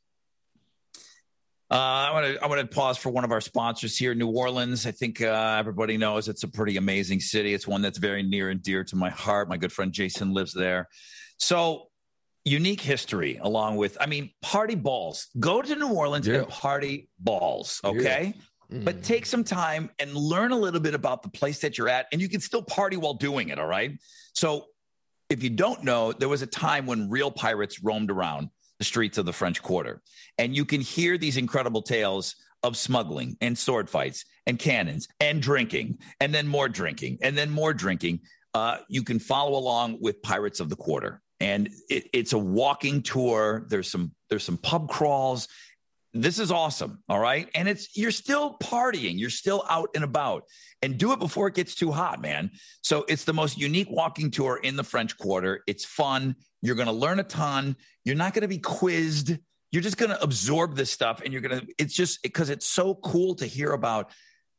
Uh, I want to I want to pause for one of our sponsors here, New Orleans. I think uh, everybody knows it's a pretty amazing city. It's one that's very near and dear to my heart. My good friend Jason lives there. So unique history along with i mean party balls go to new orleans yeah. and party balls okay yeah. mm. but take some time and learn a little bit about the place that you're at and you can still party while doing it all right so if you don't know there was a time when real pirates roamed around the streets of the french quarter and you can hear these incredible tales of smuggling and sword fights and cannons and drinking and then more drinking and then more drinking uh, you can follow along with pirates of the quarter and it, it's a walking tour. There's some there's some pub crawls. This is awesome. All right. And it's you're still partying, you're still out and about. And do it before it gets too hot, man. So it's the most unique walking tour in the French Quarter. It's fun. You're going to learn a ton. You're not going to be quizzed. You're just going to absorb this stuff and you're going to, it's just because it's so cool to hear about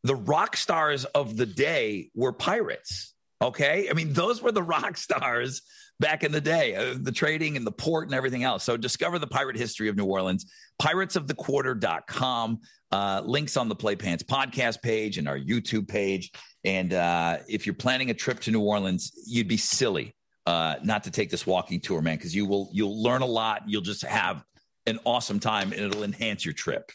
the rock stars of the day were pirates. Okay. I mean, those were the rock stars back in the day, uh, the trading and the port and everything else. So discover the pirate history of New Orleans, piratesofthequarter.com. Uh, links on the Play Pants podcast page and our YouTube page. And uh, if you're planning a trip to New Orleans, you'd be silly uh, not to take this walking tour, man, because you will you'll learn a lot. You'll just have an awesome time, and it'll enhance your trip.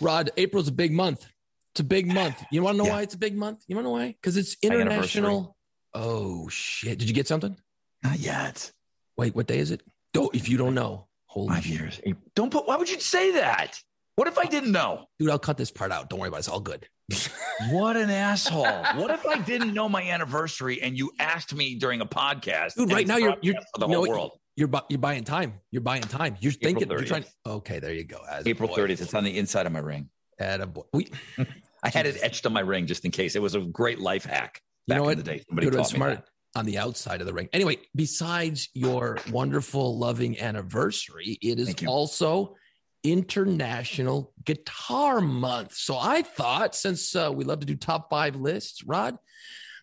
Rod, April's a big month. It's a big month. You want to know yeah. why it's a big month? You want to know why? Because it's international. Oh shit! Did you get something? Not yet. Wait, what day is it? Don't if you don't know. Holy Five years. Don't put. Why would you say that? What if I didn't know? Dude, I'll cut this part out. Don't worry about it. It's all good. what an asshole. What if I didn't know my anniversary and you asked me during a podcast? Dude, right now you're you're the whole world. You're you're buying time. You're buying time. You're April thinking 30th. you're trying. Okay, there you go. As April 30th. It's on the inside of my ring. At a boy. We, I had it etched on my ring just in case. It was a great life hack. Back you know what? in the day. Somebody taught smart. me that on the outside of the ring. Anyway, besides your wonderful, loving anniversary, it is also International Guitar Month. So I thought, since uh, we love to do top five lists, Rod,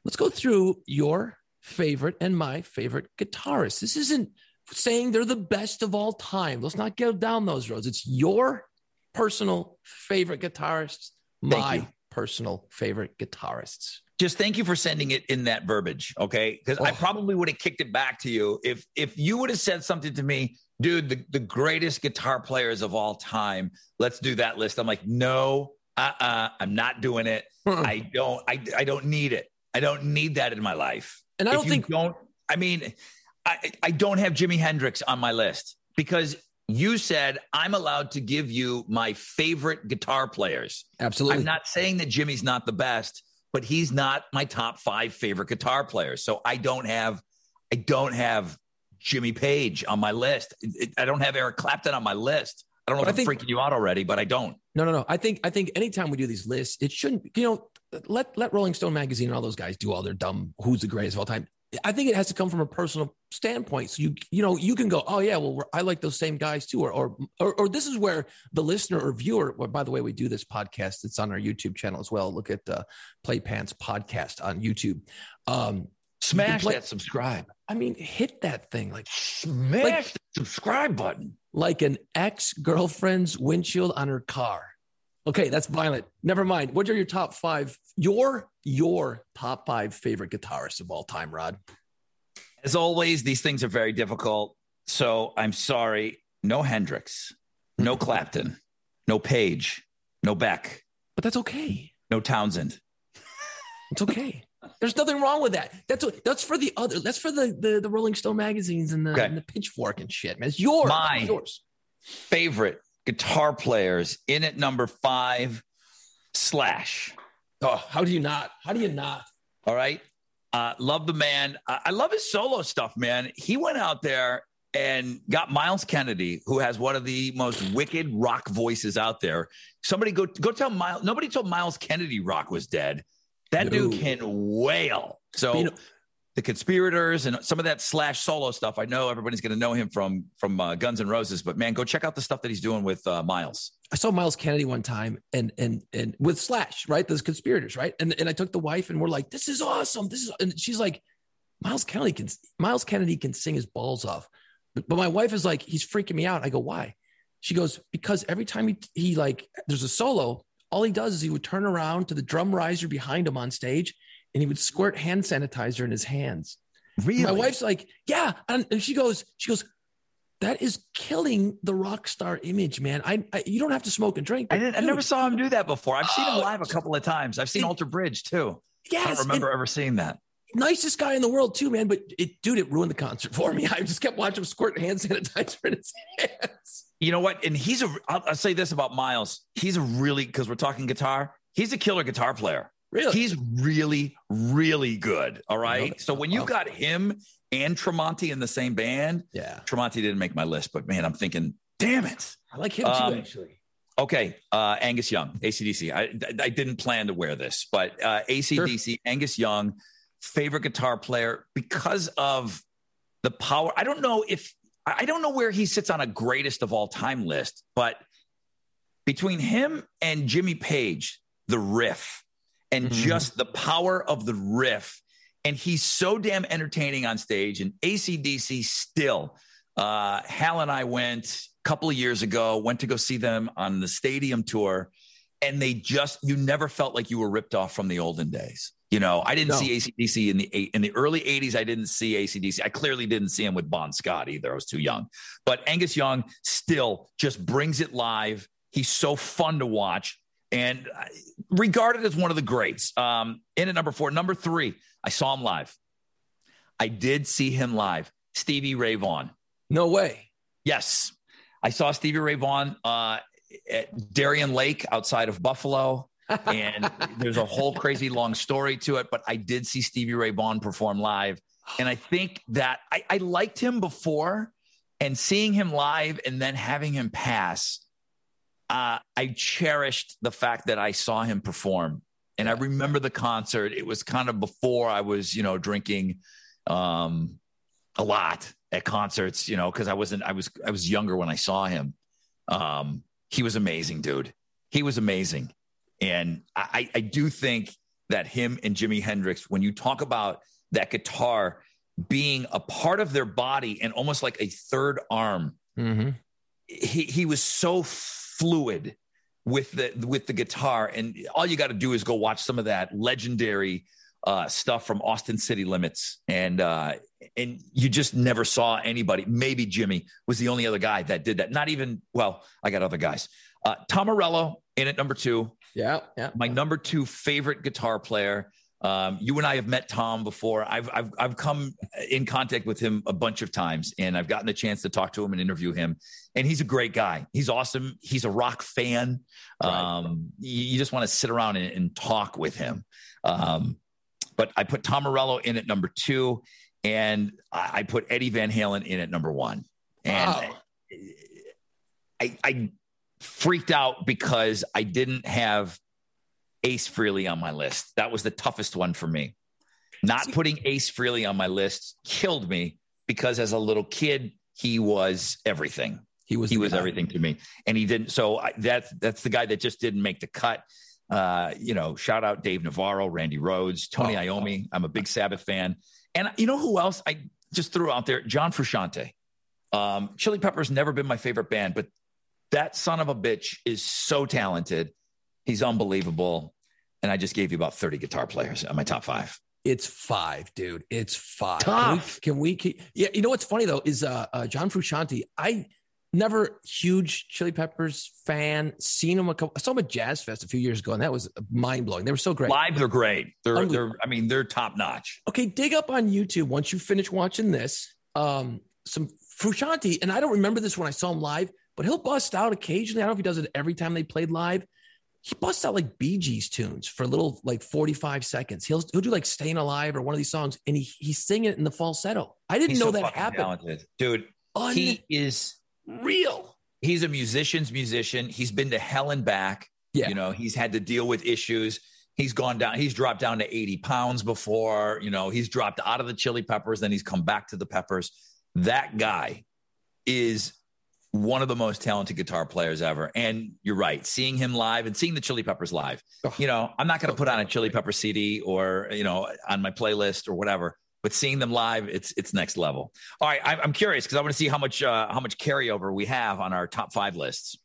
let's go through your favorite and my favorite guitarists. This isn't saying they're the best of all time. Let's not go down those roads. It's your personal favorite guitarists, my personal favorite guitarists just thank you for sending it in that verbiage okay because oh. i probably would have kicked it back to you if if you would have said something to me dude the, the greatest guitar players of all time let's do that list i'm like no uh-uh i'm not doing it hmm. i don't I, I don't need it i don't need that in my life and i don't think don't i mean i i don't have jimi hendrix on my list because you said I'm allowed to give you my favorite guitar players. Absolutely. I'm not saying that Jimi's not the best but he's not my top five favorite guitar players. So I don't have, I don't have Jimmy Page on my list. I don't have Eric Clapton on my list. I don't know but if I am freaking you out already, but I don't. No, no, no. I think I think anytime we do these lists, it shouldn't. You know, let let Rolling Stone magazine and all those guys do all their dumb who's the greatest of all time. I think it has to come from a personal standpoint. So you you know you can go, oh yeah, well I like those same guys too, or or or, or this is where the listener or viewer. Well, by the way, we do this podcast. It's on our YouTube channel as well. Look at uh, Play Pants podcast on YouTube. Um, Smash play, that subscribe. I mean, hit that thing like smash like, the subscribe button, like an ex girlfriend's windshield on her car. Okay, that's violent. Never mind. What are your top five? Your your top five favorite guitarists of all time, Rod? As always, these things are very difficult. So I'm sorry. No Hendrix, no Clapton, no Page, no Beck. But that's okay. No Townshend. It's okay. There's nothing wrong with that. That's what, that's for the other. That's for the the, the Rolling Stone magazines and the, okay. and the Pitchfork and shit. Man, it's yours. My yours. favorite guitar players in at number five. Slash. Oh, how do you not? How do you not? All right. Uh, love the man. Uh, I love his solo stuff, man. He went out there and got Myles Kennedy, who has one of the most wicked rock voices out there. Somebody go go tell Myles. Nobody told Myles Kennedy rock was dead. That no. dude can wail. So you know, the conspirators and some of that slash solo stuff. I know everybody's going to know him from from uh, Guns N' Roses, but man, go check out the stuff that he's doing with uh, Myles. I saw Myles Kennedy one time and and and with Slash, right? Those conspirators, right? And and I took the wife and we're like, this is awesome. This is and she's like, Myles Kennedy can Myles Kennedy can sing his balls off. But, but my wife is like, he's freaking me out. I go, why? She goes, because every time he, he like, there's a solo, all he does is he would turn around to the drum riser behind him on stage and he would squirt hand sanitizer in his hands. Really? My wife's like, yeah. And, she goes, she goes, that is killing the rock star image, man. I, I you don't have to smoke and drink. I didn't. Dude, I never saw him do that before. I've seen him oh, live a couple of times. I've seen it, Alter Bridge too. Yes, I don't remember ever seeing that nicest guy in the world too, man. But it, dude, it ruined the concert for me. I just kept watching him squirt hand sanitizer in his hands. You know what? And he's a. I'll, I'll say this about Myles. He's a really because we're talking guitar. He's a killer guitar player. Really, he's really, really good. All right. So when you've got him and Tremonti in the same band, yeah, Tremonti didn't make my list, but man, I'm thinking, damn it, I like him too um, actually. Okay, uh, Angus Young, AC/DC. I, I didn't plan to wear this, but uh, AC/DC, sure. Angus Young favorite guitar player because of the power. I don't know if I don't know where he sits on a greatest of all time list, but between him and Jimmy Page, the riff and mm-hmm. just the power of the riff. And he's so damn entertaining on stage. And AC/DC still, uh, Hal and I went a couple of years ago, went to go see them on the stadium tour. And they just, you never felt like you were ripped off from the olden days. You know, I didn't no. see AC/DC in the in the early '80s. I didn't see AC/DC. I clearly didn't see him with Bon Scott either. I was too young. But Angus Young still just brings it live. He's so fun to watch and regarded as one of the greats. Um, in at number four, number three, I saw him live. I did see him live. Stevie Ray Vaughan. No way. Yes, I saw Stevie Ray Vaughan uh, at Darien Lake outside of Buffalo and there's a whole crazy long story to it. But I did see Stevie Ray Vaughan perform live, and I think that I, I liked him before, and seeing him live and then having him pass, uh, I cherished the fact that I saw him perform. And I remember the concert. It was kind of before I was, you know, drinking um, a lot at concerts, you know, because I wasn't, I was, I was younger when I saw him. Um, he was amazing, dude. He was amazing. And I, I do think that him and Jimi Hendrix, when you talk about that guitar being a part of their body and almost like a third arm, mm-hmm. he, he was so fluid with the with the guitar. And all you got to do is go watch some of that legendary uh, stuff from Austin City Limits, and uh, and you just never saw anybody. Maybe Jimi was the only other guy that did that. Not even well, I got other guys. Uh, Tom Morello in at number two. Yeah, yeah. My number two favorite guitar player. Um, you and I have met Tom before. I've, I've I've come in contact with him a bunch of times, and I've gotten a chance to talk to him and interview him. And he's a great guy. He's awesome. He's a rock fan. Right. Um, you, you, just want to sit around and, and talk with him. Um, but I put Tom Morello in at number two, and I, I put Eddie Van Halen in at number one. And wow. I, I freaked out because I didn't have Ace Frehley on my list. That was the toughest one for me. Not putting Ace Frehley on my list killed me because as a little kid, he was everything. He was he was guy. everything to me, and he didn't. So I, that's that's the guy that just didn't make the cut. Uh, you know, shout out Dave Navarro, Randy Rhoads, Tony oh, Iommi. Oh. I'm a big Sabbath fan, and you know who else I just threw out there? John Frusciante. Um, Chili Peppers never been my favorite band, but that son of a bitch is so talented. He's unbelievable. And I just gave you about 30 guitar players on my top five. It's five, dude. It's five. Tough. Can we, can we yeah, you know what's funny though is uh, uh John Frusciante, I never huge Chili Peppers fan. Seen him a couple. I saw him at Jazz Fest a few years ago, and that was mind blowing. They were so great. Live, they're great. They're, they're I mean, they're top notch. Okay, dig up on YouTube once you finish watching this. Um, some Frusciante, and I don't remember this when I saw him live, but he'll bust out occasionally. I don't know if he does it every time they played live. He busts out like Bee Gees tunes for a little like 45 seconds. He'll he'll do like Staying Alive or one of these songs, and he he's singing it in the falsetto. I didn't He's know so that happened. talented. Dude, he is real. he's a musician's musician. He's been to hell and back. Yeah. You know, he's had to deal with issues. He's gone down, he's dropped down to 80 pounds before. You know, he's dropped out of the chili peppers, then he's come back to the peppers. That guy is one of the most talented guitar players ever. And you're right, seeing him live and seeing the Chili Peppers live. You know, I'm not going to put on a Chili Pepper CD or you know on my playlist or whatever, but seeing them live, it's it's next level. All right, I'm, I'm curious because I want to see how much uh, how much carryover we have on our top five lists.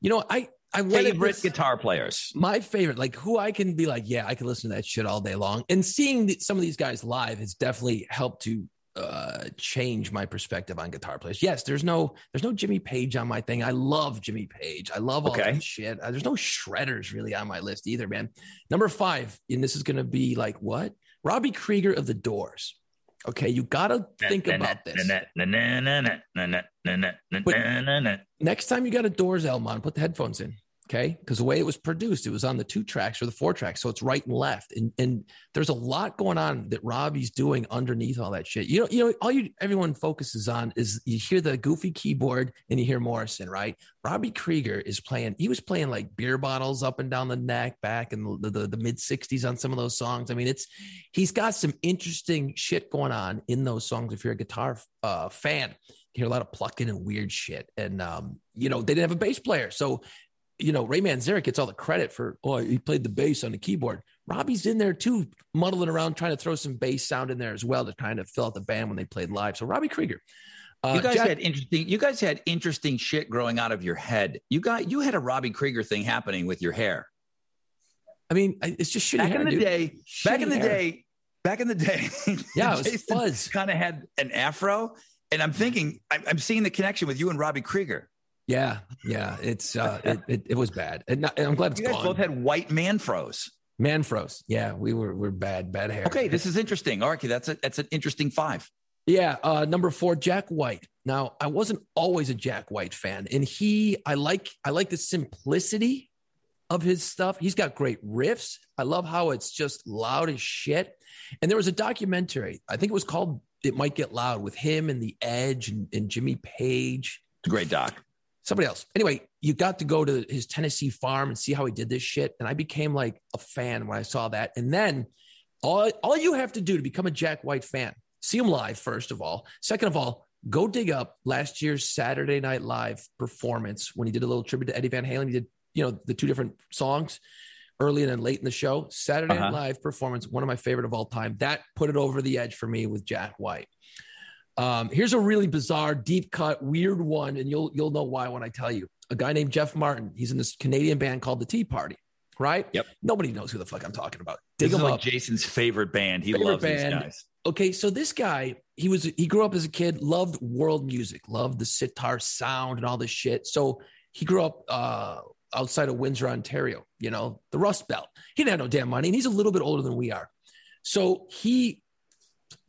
You know, I I Favorite guitar players. my favorite, like who I can be like, yeah, I can listen to that shit all day long. And seeing the, some of these guys live has definitely helped to uh change my perspective on guitar players. Yes, there's no there's no Jimmy Page on my thing. I love Jimmy Page. I love all Okay. that shit. Uh, there's no shredders really on my list either, man. Number five, and this is gonna be like what? Robbie Krieger of the Doors. Okay, you gotta think about this. Next time you got a Doors album on, put the headphones in. Okay. Because the way it was produced, it was on the two tracks or the four tracks. So it's right and left. And and there's a lot going on that Robbie's doing underneath all that shit. You know, you know, all you everyone focuses on is you hear the goofy keyboard and you hear Morrison, right? Robbie Krieger is playing, he was playing like beer bottles up and down the neck back in the, the, the mid 60s on some of those songs. I mean, it's he's got some interesting shit going on in those songs if you're a guitar uh, fan. You hear a lot of plucking and weird shit. And um, you know, they didn't have a bass player. So you know, Ray Manzarek gets all the credit for, oh, he played the bass on the keyboard. Robbie's in there too, muddling around, trying to throw some bass sound in there as well to kind of fill out the band when they played live. So Robbie Krieger. Uh, you guys Jack- had interesting. You guys had interesting shit growing out of your head. You got you had a Robbie Krieger thing happening with your hair I mean, it's just shitty back hair, in the dude. day. Back in the hair. day. Back in the day. Yeah, it was fuzz. Kind of had an afro, and I'm thinking I'm, I'm seeing the connection with you and Robbie Krieger. Yeah, yeah, it's uh, it, it, it was bad, and, not, and I'm glad it's You guys gone. both had white man froze. Man froze. Yeah, we were we're bad, bad hair. Okay, this is interesting. All right, that's a, that's an interesting five. Yeah, uh, number four, Jack White. Now, I wasn't always a Jack White fan, and he, I like, I like the simplicity of his stuff. He's got great riffs. I love how it's just loud as shit. And there was a documentary, I think it was called "It Might Get Loud" with him and the Edge and, and Jimmy Page, It's a great doc. Somebody else. Anyway, you got to go to his Tennessee farm and see how he did this shit, and I became like a fan when I saw that. And then all all you have to do to become a Jack White fan, see him live first of all. Second of all, go dig up last year's Saturday Night Live performance when he did a little tribute to Eddie Van Halen. He did you know the two different songs early and then late in the show. Saturday Night Uh-huh. Live performance, one of my favorite of all time. That put it over the edge for me with Jack White. Um, here's a really bizarre, deep cut, weird one, and you'll you'll know why when I tell you. A guy named Jeff Martin. He's in this Canadian band called the Tea Party, right? Yep. Nobody knows who the fuck I'm talking about. Dig This is him like up. Jason's favorite band. He Favorite loves band. these guys. okay, so this guy, he was he grew up as a kid, loved world music, loved the sitar sound and all this shit. So he grew up uh, outside of Windsor, Ontario. You know, the Rust Belt. He didn't have no damn money, and he's a little bit older than we are. So he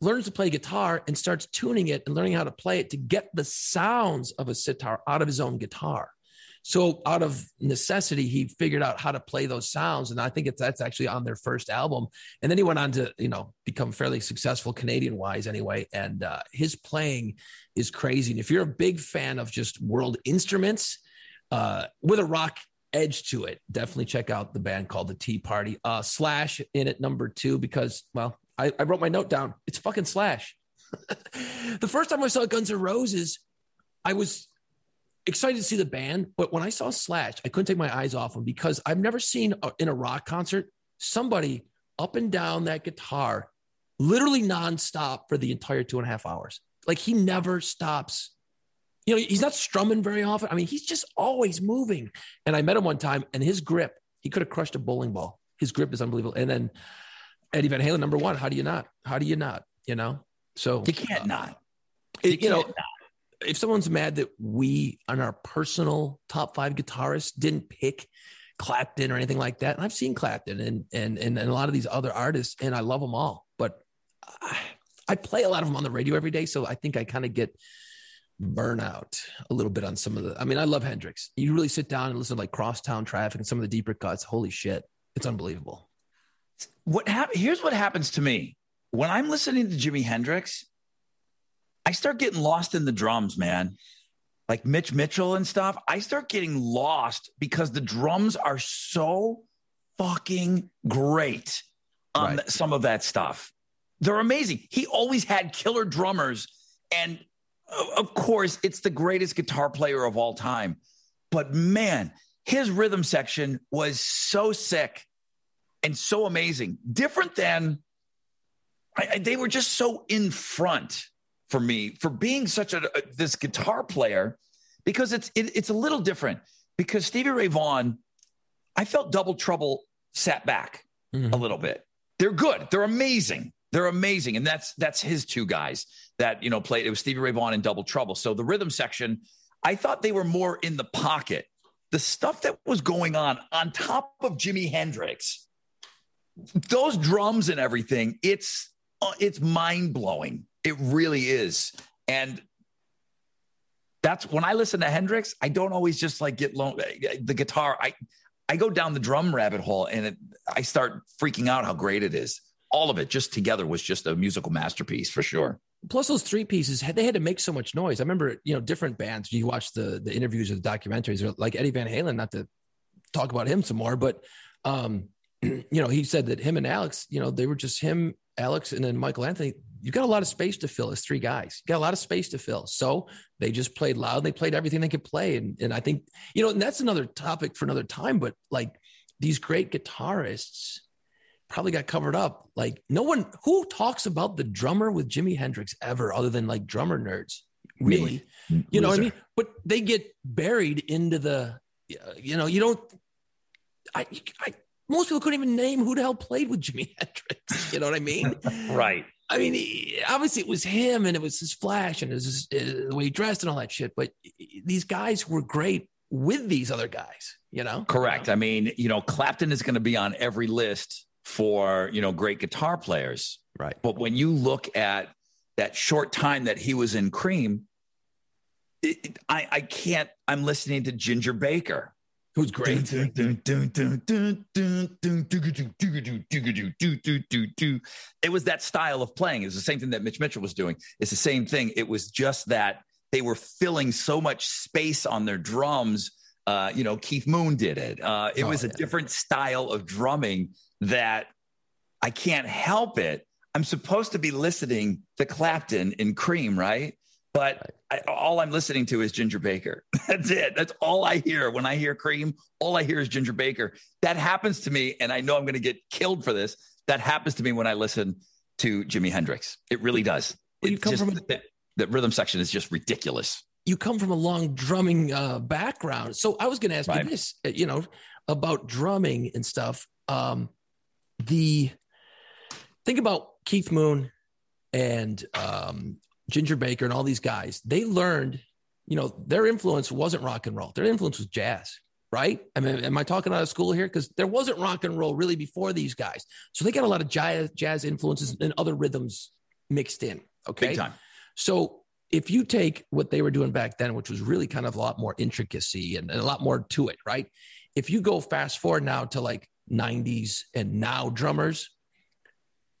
learns to play guitar and starts tuning it and learning how to play it to get the sounds of a sitar out of his own guitar. So out of necessity, he figured out how to play those sounds, and I think it's that's actually on their first album. And then he went on to you know become fairly successful Canadian wise anyway. And uh, his playing is crazy. And if you're a big fan of just world instruments uh, with a rock edge to it, definitely check out the band called the Tea Party. Uh, Slash in at number two because well, I, I wrote my note down. It's fucking Slash. the first time I saw Guns N' Roses, I was excited to see the band, but when I saw Slash, I couldn't take my eyes off him because I've never seen a, in a rock concert somebody up and down that guitar literally nonstop for the entire two and a half hours. Like he never stops. You know, he's not strumming very often. I mean, he's just always moving. And I met him one time, and his grip, He could have crushed a bowling ball. His grip is unbelievable. And then Eddie Van Halen, number one. How do you not? How do you not? You know. So you can't uh, not. You, it, you know, not. if someone's mad that we on our personal top five guitarists didn't pick Clapton or anything like that, and I've seen Clapton and and and, and a lot of these other artists, and I love them all, but I, I play a lot of them on the radio every day, so I think I kind of get burnout a little bit on some of the. I mean, I love Hendrix. You really sit down and listen to like Crosstown Traffic and some of the deeper cuts. Holy shit, it's unbelievable. What hap- Here's what happens to me when I'm listening to Jimi Hendrix. I start getting lost in the drums, man. Like Mitch Mitchell and stuff. I start getting lost because the drums are so fucking great on right. some of that stuff. They're amazing. He always had killer drummers and of course, it's the greatest guitar player of all time. But man, his rhythm section was so sick and so amazing. Different than I, I, they were just so in front for me for being such a, a this guitar player because it's it, it's a little different because Stevie Ray Vaughan, I felt Double Trouble sat back mm-hmm. a little bit. They're good. They're amazing. They're amazing, and that's that's his two guys that you know played. It was Stevie Ray Vaughan and Double Trouble. So the rhythm section, I thought they were more in the pocket. The stuff that was going on on top of Jimi Hendrix, those drums and everything, it's uh, it's mind blowing. It really is, and that's when I listen to Hendrix. I don't always just like get lo- the guitar. I I go down the drum rabbit hole and it, I start freaking out how great it is all of it just together was just a musical masterpiece for sure. Plus those three pieces, they had to make so much noise. I remember, you know, different bands. You watch the the interviews or the documentaries, like Eddie Van Halen. Not to talk about him some more, but um, you know, he said that him and Alex, you know, they were just him, Alex, and then Michael Anthony. You got a lot of space to fill as three guys. You got a lot of space to fill. So they just played loud. They played everything they could play. And and I think, you know, and that's another topic for another time. But like these great guitarists, probably got covered up. Like no one who talks about the drummer with Jimi Hendrix ever, other than like drummer nerds. Really, Me. you know what I mean? But they get buried into the, uh, you know, you don't. I, I most people couldn't even name who the hell played with Jimi Hendrix. You know what I mean? right. I mean, he, obviously it was him and it was his flash and it was his, uh, the way he dressed and all that shit. But these guys were great with these other guys, you know? Correct. I mean, you know, Clapton is going to be on every list for you know great guitar players. Right. But when you look at that short time that he was in Cream, it, it, I, I can't. I'm listening to Ginger Baker, who's great. It was that style of playing. It was the same thing that Mitch Mitchell was doing. It's the same thing. It was just that they were filling so much space on their drums. Uh, you know, Keith Moon did it. Uh, it oh, was a yeah. different style of drumming that I can't help it. I'm supposed to be listening to Clapton in Cream, right? But I, all I'm listening to is Ginger Baker. That's it. That's all I hear when I hear Cream. All I hear is Ginger Baker. That happens to me, and I know I'm going to get killed for this. That happens to me when I listen to Jimi Hendrix. It really does. Well, you come just, from a, the, the, rhythm section is just ridiculous. You come from a long drumming uh, background, so I was going to ask right. you this, uh, you know, about drumming and stuff. Um, the think about Keith Moon and um, Ginger Baker and all these guys. They learned, you know, their influence wasn't rock and roll. Their influence was jazz, right? I mean, am I talking out of school here? Because there wasn't rock and roll really before these guys. So they got a lot of jazz, jazz influences and other rhythms mixed in. Okay. Big time. So if you take what they were doing back then, which was really kind of a lot more intricacy and, and a lot more to it, right? If you go fast forward now to like 90s and now drummers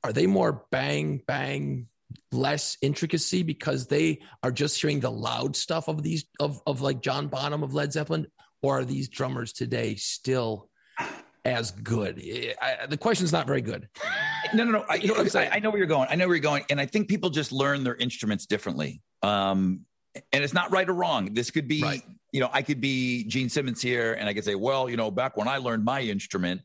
are they more bang bang less intricacy because they are just hearing the loud stuff of these of of like John Bonham of Led Zeppelin or are these drummers today still as good? I, the question is not very good. No no no. I, you know I, I know where you're going. I know where you're going. And i think people just learn their instruments differently. Um and it's not right or wrong. This could be right. you know, I could be Gene Simmons here and I could say, well, you know, back when I learned my instrument,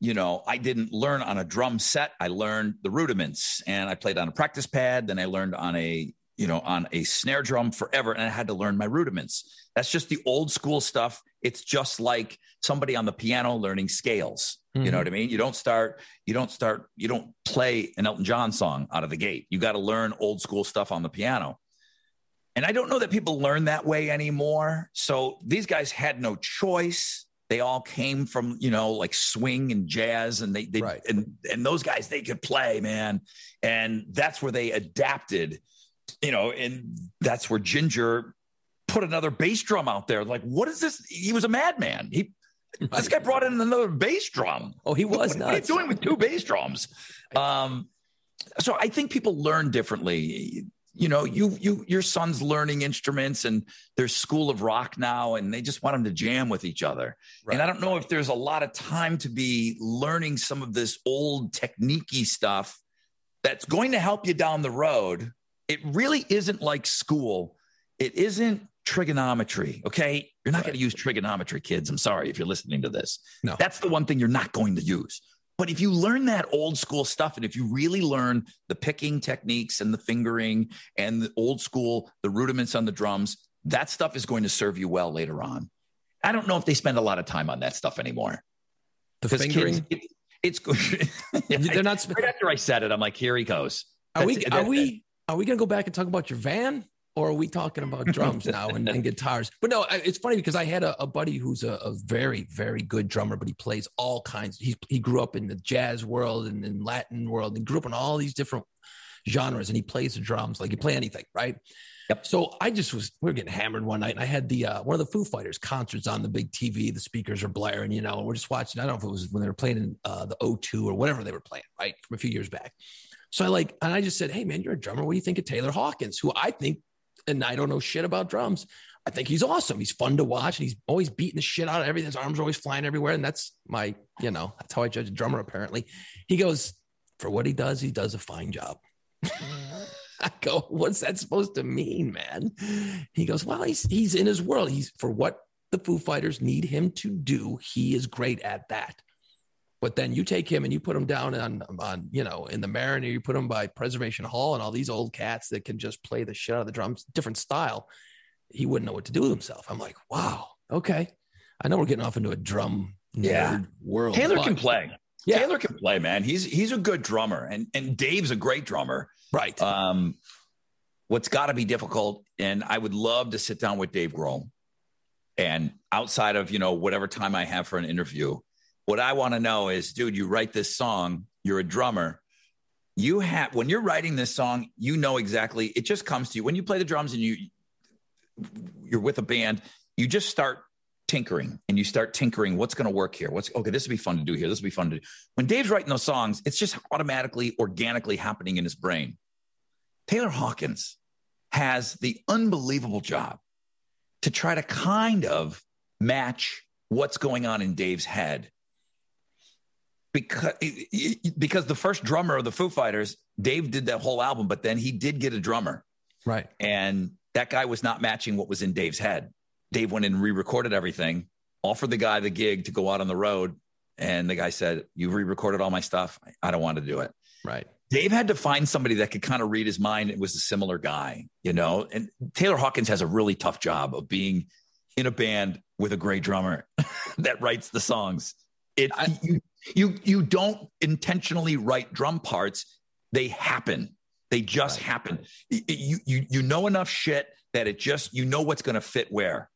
you know, I didn't learn on a drum set. I learned the rudiments and I played on a practice pad. Then I learned on a, you know, on a snare drum forever, and I had to learn my rudiments. That's just the old school stuff. It's just like somebody on the piano learning scales. Mm-hmm. You know mm-hmm. what I mean? You don't start, you don't start, you don't play an Elton John song out of the gate. You got to learn old school stuff on the piano. And I don't know that people learn that way anymore. So these guys had no choice. They all came from, you know, like swing and jazz and they, they right. and and those guys they could play, man. And that's where they adapted, you know, and that's where Ginger put another bass drum out there. Like, what is this? He was a madman. He this guy brought in another bass drum. Oh, he was what, are you doing with two bass drums? Um, so I think people learn differently you know you you your son's learning instruments and there's school of rock now and they just want them to jam with each other. Right. and i don't know if there's a lot of time to be learning some of this old techniquey stuff that's going to help you down the road. It really isn't like school. It isn't trigonometry okay? You're not right. going to use trigonometry kids. I'm sorry if you're listening to this. No. That's the one thing you're not going to use but if you learn that old school stuff, and if you really learn the picking techniques and the fingering and the old school, the rudiments on the drums, that stuff is going to serve you well later on. I don't know if they spend a lot of time on that stuff anymore. The fingering, kids, it, it's good. They're not. Sp- right after I said it, I'm like, here he goes. Are That's, we? Are we? Are we going to go back and talk about your van? Or are we talking about drums now and, and, guitars? But no, it's funny because I had a, a buddy who's a, a, very, very good drummer, but he plays all kinds. He he grew up in the jazz world and in Latin world, and grew up in all these different genres, and he plays the drums like he play anything, right? Yep. So I just was we were getting hammered one night, and I had the uh, one of the Foo Fighters concerts on the big TV. The speakers are blaring, you know, and we're just watching. I don't know if it was when they were playing in uh, the O2 or whatever they were playing, right, from a few years back. So I like, and I just said, "Hey man, you're a drummer. What do you think of Taylor Hawkins, who I think and I don't know shit about drums. I think he's awesome. He's fun to watch, and he's always beating the shit out of everything. His arms are always flying everywhere, and that's my, you know, that's how I judge a drummer. Apparently, he goes for what he does. He does a fine job. I go, what's that supposed to mean, man? He goes, well, he's he's in his world. He's for what the Foo Fighters need him to do. He is great at that. But then you take him and you put him down on, on you know, in the Marigny, you put him by Preservation Hall and all these old cats that can just play the shit out of the drums, different style. He wouldn't know what to do with himself. I'm like, wow, okay. I know we're getting off into a drum yeah. world. Taylor but, can play. Yeah. Taylor can play, man. He's he's a good drummer, and and Dave's a great drummer. Right. Um, what's got to be difficult, and I would love to sit down with Dave Grohl, and outside of you know whatever time I have for an interview, what I want to know is, dude, you write this song, you're a drummer. You have when you're writing this song, you know exactly. It just comes to you when you play the drums and you you're with a band. You just start tinkering and you start tinkering. What's going to work here? What's okay? This would be fun to do here. This would be fun to do. When Dave's writing those songs, it's just automatically, organically happening in his brain. Taylor Hawkins has the unbelievable job to try to kind of match what's going on in Dave's head because because the first drummer of the Foo Fighters, Dave did that whole album, but then he did get a drummer, right? And that guy was not matching what was in Dave's head. Dave went in and re-recorded everything, offered the guy the gig to go out on the road, and the guy said, "You re-recorded all my stuff. I don't want to do it." Right. Dave had to find somebody that could kind of read his mind. It was a similar guy, you know. And Taylor Hawkins has a really tough job of being in a band with a great drummer that writes the songs. It I, you you you don't intentionally write drum parts; they happen. They just right. happen. You you you know enough shit that it just you know what's going to fit where.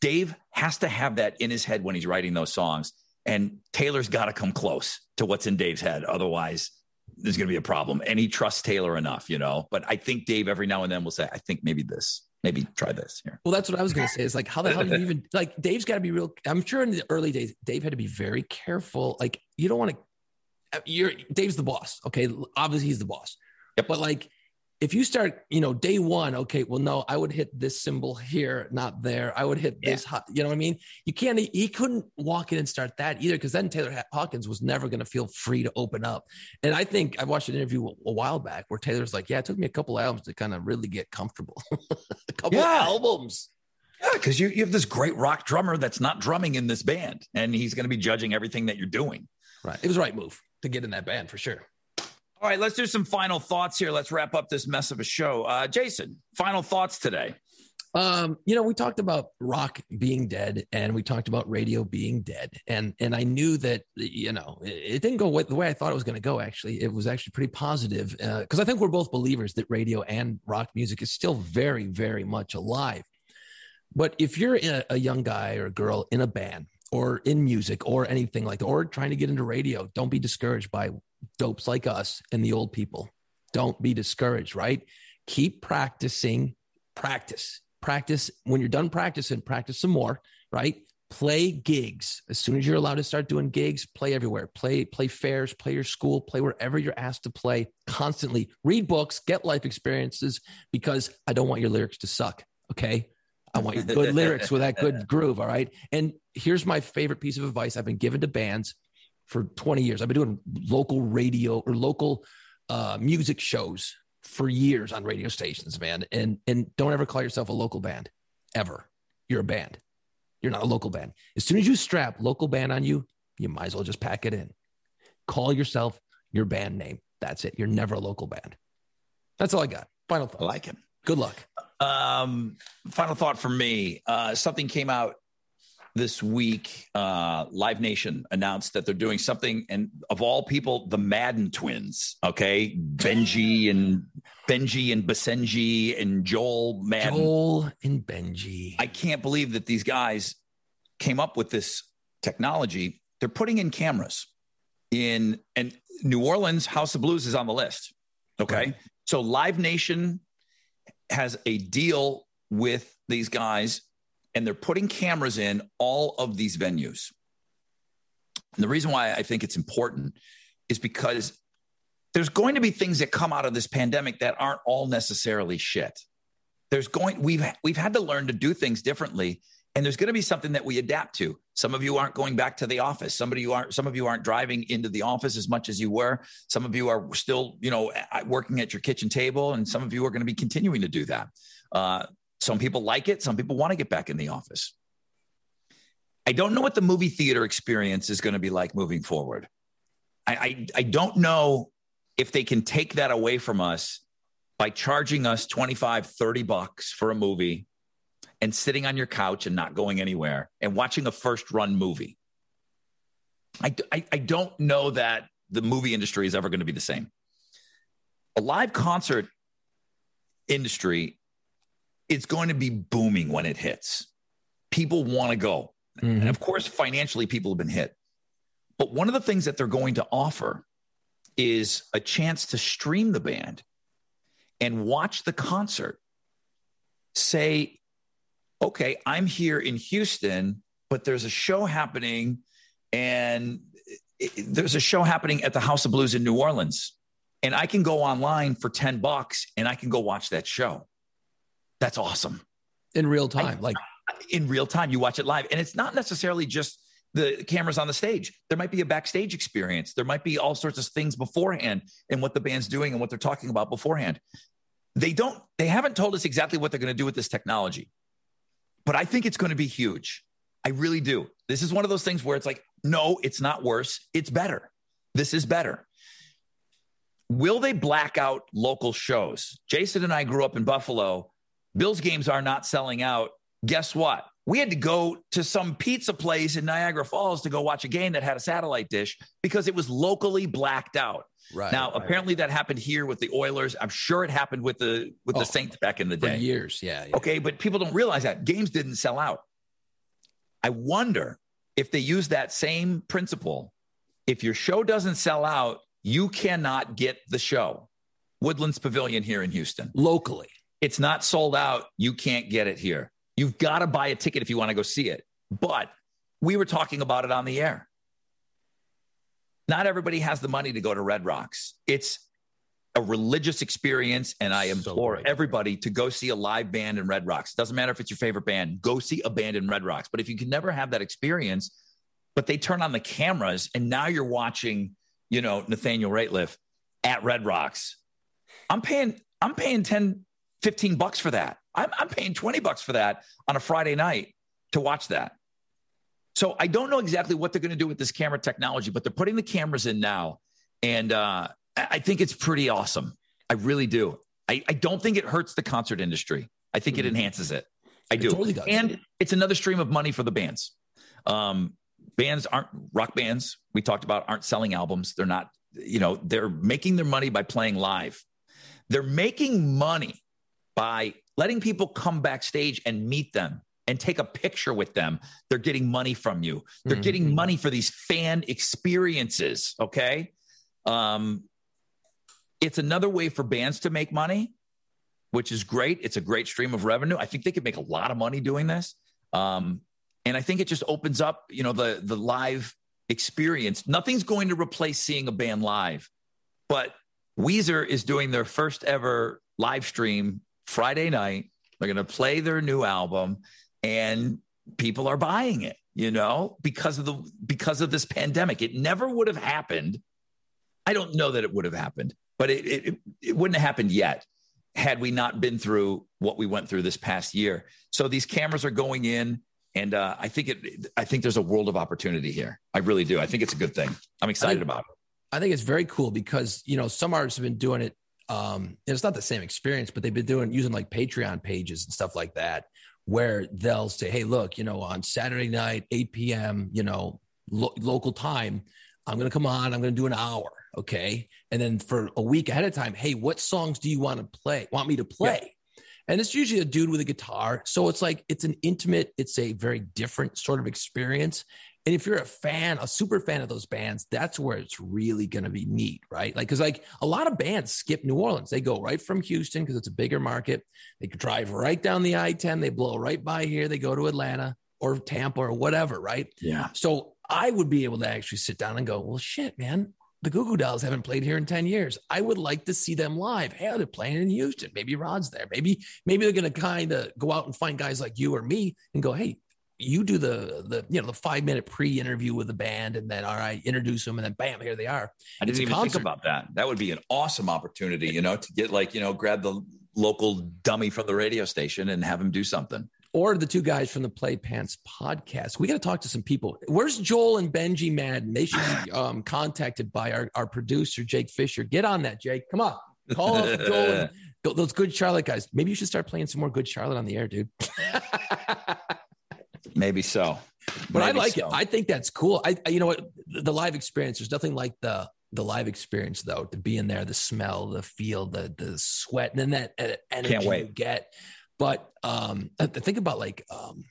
Dave has to have that in his head when he's writing those songs, and Taylor's got to come close to what's in Dave's head. Otherwise, there's going to be a problem. And he trusts Taylor enough, you know. But I think Dave every now and then will say, "I think maybe this." Maybe try this here. Well, that's what I was going to say. Is like, how the hell do you even like? Dave's got to be real. I'm sure in the early days, Dave had to be very careful. Like, you don't want to. Uh, you're Dave's the boss. Okay, obviously he's the boss. Yep. But like, if you start, you know, day one, okay, well, no, I would hit this cymbal here, not there. I would hit yeah. this, you know what I mean? You can't, he couldn't walk in and start that either because then Taylor Hawkins was never going to feel free to open up. And I think I watched an interview a while back where Taylor's like, yeah, it took me a couple albums to kind of really get comfortable. a couple yeah. albums. Yeah, because you, you have this great rock drummer that's not drumming in this band, and he's going to be judging everything that you're doing. Right. It was the right move to get in that band for sure. All right, let's do some final thoughts here. Let's wrap up this mess of a show. Uh, Jason, final thoughts today. Um, you know, we talked about rock being dead, and we talked about radio being dead, and and I knew that you know it, it didn't go the way I thought it was going to go. Actually, it was actually pretty positive because uh, I think we're both believers that radio and rock music is still very, very much alive. But if you're a, a young guy or a girl in a band or in music or anything like that, or trying to get into radio, don't be discouraged by dopes like us and the old people. Don't be discouraged, right? Keep practicing, practice, practice. When you're done practicing, practice some more, right? Play gigs. As soon as you're allowed to start doing gigs, play everywhere. Play, play fairs, play your school, play wherever you're asked to play constantly. Read books, get life experiences because I don't want your lyrics to suck. Okay. I want your good lyrics with that good groove. All right. And here's my favorite piece of advice I've been given to bands for 20 years. I've been doing local radio or local uh, music shows for years on radio stations, man. And and don't ever call yourself a local band, ever. You're a band. You're not a local band. As soon as you strap local band on you, you might as well just pack it in. Call yourself your band name. That's it. You're never a local band. That's all I got. Final thought. I like it. Good luck. Um, final thought for me. Uh, something came out this week, uh, Live Nation announced that they're doing something, and of all people, the Madden twins. Okay, Benji and Benji and Basenji and Joel Madden. Joel and Benji. I can't believe that these guys came up with this technology. They're putting in cameras in and New Orleans House of Blues is on the list. Okay, right. so Live Nation has a deal with these guys and they're putting cameras in all of these venues. And the reason why I think it's important is because there's going to be things that come out of this pandemic that aren't all necessarily shit. There's going we've we've had to learn to do things differently and there's going to be something that we adapt to. Some of you aren't going back to the office. Some of you aren't some of you aren't driving into the office as much as you were. Some of you are still, you know, working at your kitchen table and some of you are going to be continuing to do that. Uh, some people like it. Some people want to get back in the office. I don't know what the movie theater experience is going to be like moving forward. I, I, I don't know if they can take that away from us by charging us 25, 30 bucks for a movie and sitting on your couch and not going anywhere and watching a first run movie. I, I, I don't know that the movie industry is ever going to be the same. A live concert industry it's going to be booming when it hits. People want to go. Mm-hmm. And of course, financially, people have been hit. But one of the things that they're going to offer is a chance to stream the band and watch the concert. Say, okay, I'm here in Houston, but there's a show happening, and there's a show happening at the House of Blues in New Orleans. And I can go online for 10 bucks and I can go watch that show. That's awesome. In real time, I, like in real time, you watch it live. And it's not necessarily just the cameras on the stage. There might be a backstage experience. There might be all sorts of things beforehand and what the band's doing and what they're talking about beforehand. They don't, they haven't told us exactly what they're going to do with this technology, but I think it's going to be huge. I really do. This is one of those things where it's like, no, it's not worse. It's better. This is better. Will they black out local shows? Jason and I grew up in Buffalo Bills games are not selling out. Guess what? We had to go to some pizza place in Niagara Falls to go watch a game that had a satellite dish because it was locally blacked out. Right. Now, right. apparently that happened here with the Oilers. I'm sure it happened with the with oh, the Saints back in the day. years, yeah, yeah. Okay, but people don't realize that games didn't sell out. I wonder if they use that same principle. If your show doesn't sell out, you cannot get the show. Woodlands Pavilion here in Houston. Locally. It's not sold out. You can't get it here. You've got to buy a ticket if you want to go see it. But we were talking about it on the air. Not everybody has the money to go to Red Rocks. It's a religious experience, and I implore so everybody to go see a live band in Red Rocks. Doesn't matter if it's your favorite band, go see a band in Red Rocks. But if you can never have that experience, but they turn on the cameras and now you're watching, you know, Nathaniel Rateliff at Red Rocks. I'm paying, I'm paying 10, 15 bucks for that. I'm, I'm paying 20 bucks for that on a Friday night to watch that. So I don't know exactly what they're going to do with this camera technology, but they're putting the cameras in now. And uh, I think it's pretty awesome. I really do. I, I don't think it hurts the concert industry. I think mm-hmm. it enhances it. I do. It totally and it's another stream of money for the bands. Um, bands aren't rock bands we talked about aren't selling albums. They're not, you know, they're making their money by playing live. They're making money by letting people come backstage and meet them and take a picture with them. They're getting money from you. They're mm-hmm. getting money for these fan experiences. Okay. Um, it's another way for bands to make money, which is great. It's a great stream of revenue. I think they could make a lot of money doing this. Um, and I think it just opens up, you know, the the live experience. Nothing's going to replace seeing a band live, but Weezer is doing their first ever live stream Friday night. They're going to play their new album, and people are buying it. You know, because of the because of this pandemic, it never would have happened. I don't know that it would have happened, but it, it, it wouldn't have happened yet had we not been through what we went through this past year. So these cameras are going in, and uh, I think it. I think there's a world of opportunity here. I really do. I think it's a good thing. I'm excited think, about it. I think it's very cool because you know some artists have been doing it. Um, it's not the same experience, but they've been doing using like Patreon pages and stuff like that, where they'll say, "Hey, look, you know, on Saturday night, 8 p.m., you know, lo- local time, I'm going to come on. I'm going to do an hour." Okay. And then for a week ahead of time, hey, what songs do you want to play? Want me to play? Yeah. And it's usually a dude with a guitar. So it's like, it's an intimate, it's a very different sort of experience. And if you're a fan, a super fan of those bands, that's where it's really going to be neat, right? Like, cause like a lot of bands skip New Orleans. They go right from Houston because it's a bigger market. They could drive right down the I 10, they blow right by here, they go to Atlanta or Tampa or whatever, right? Yeah. So I would be able to actually sit down and go, well, shit, man, the Goo Goo Dolls haven't played here in 10 years. I would like to see them live. Hey, they're playing in Houston. Maybe Rod's there. Maybe, maybe they're going to kind of go out and find guys like you or me and go, hey, you do the the you know the five minute pre interview with the band and then all right introduce them and then bam here they are. I didn't even think about that. That would be an awesome opportunity, you know, to get like you know grab the local dummy from the radio station and have him do something or the two guys from the Play Pants podcast. We got to talk to some people. Where's Joel and Benji Madden? They should be um, contacted by our, our producer, Jake Fisher. Get on that, Jake. Come on. Call up Joel and those Good Charlotte guys. Maybe you should start playing some more Good Charlotte on the air, dude. Maybe so. But Maybe I like so. it. I think that's cool. I, you know what? The live experience, there's nothing like the the live experience though to be in there the smell the feel the the sweat and then that uh, energy Can't wait. you get but um, think about like, um,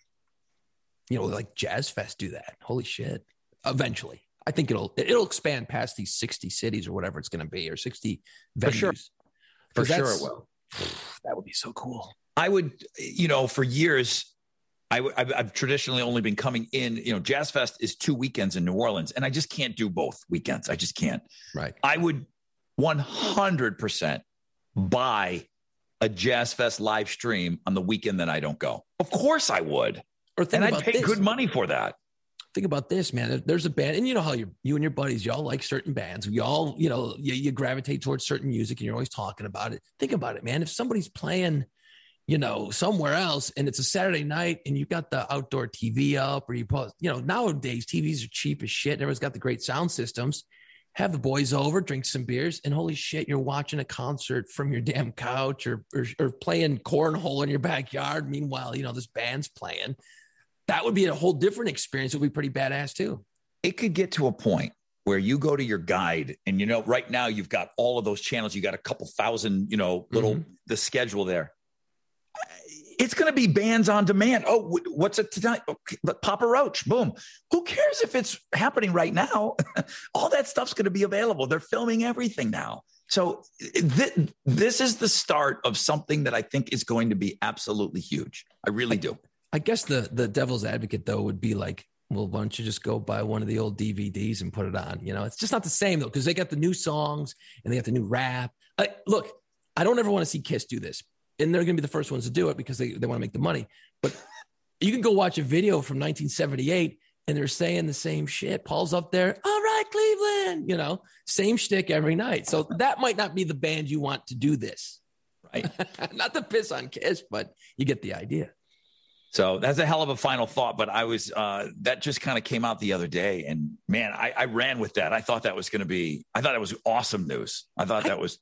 you know, like Jazz Fest do that. Holy shit! Eventually, I think it'll it'll expand past these sixty cities or whatever it's going to be, or sixty venues. For sure, for sure it will. That would be so cool. I would, you know, for years, I, have I've traditionally only been coming in. You know, Jazz Fest is two weekends in New Orleans, and I just can't do both weekends. I just can't. Right. I would one hundred percent buy a Jazz Fest live stream on the weekend that I don't go? Of course I would. Or think and I'd pay this. good money for that. Think about this, man. There's a band, and you know how you you and your buddies, y'all like certain bands. We all, you know, you, you gravitate towards certain music, and you're always talking about it. Think about it, man. If somebody's playing, you know, somewhere else, and it's a Saturday night, and you've got the outdoor TV up, or you put, you know, nowadays TVs are cheap as shit. Everyone's got the great sound systems have the boys over, drink some beers, and holy shit, you're watching a concert from your damn couch or, or, or playing cornhole in your backyard. Meanwhile, you know, this band's playing. That would be a whole different experience. It would be pretty badass too. It could get to a point where you go to your guide and you know right now you've got all of those channels you got a couple thousand you know little mm-hmm. the schedule there it's going to be bands on demand. Oh, what's it tonight? Okay, Papa Roach, boom. Who cares if it's happening right now? All that stuff's going to be available. They're filming everything now. So th- this is the start of something that I think is going to be absolutely huge. I really do. I guess the the devil's advocate though would be like, well, why don't you just go buy one of the old DVDs and put it on? You know, it's just not the same though because they got the new songs and they got the new rap. I, look, I don't ever want to see Kiss do this and they're going to be the first ones to do it because they, they want to make the money. But you can go watch a video from 1978 and they're saying the same shit. Paul's up there, all right, Cleveland, you know, same shtick every night. So that might not be the band you want to do this, right? not to piss on Kiss, but you get the idea. So that's a hell of a final thought. But I was uh, that just kind of came out the other day, and man, I, I ran with that. I thought that was going to be. I thought it was awesome news. I thought I, that was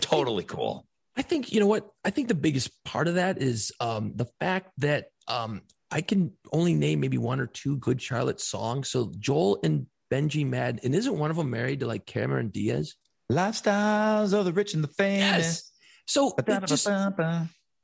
totally cool. I think you know what. I think the biggest part of that is um, the fact that um, I can only name maybe one or two Good Charlotte songs. So Joel and Benji Madden, and isn't one of them married to like Cameron Diaz? Lifestyles of the rich and the famous. Yes. So just,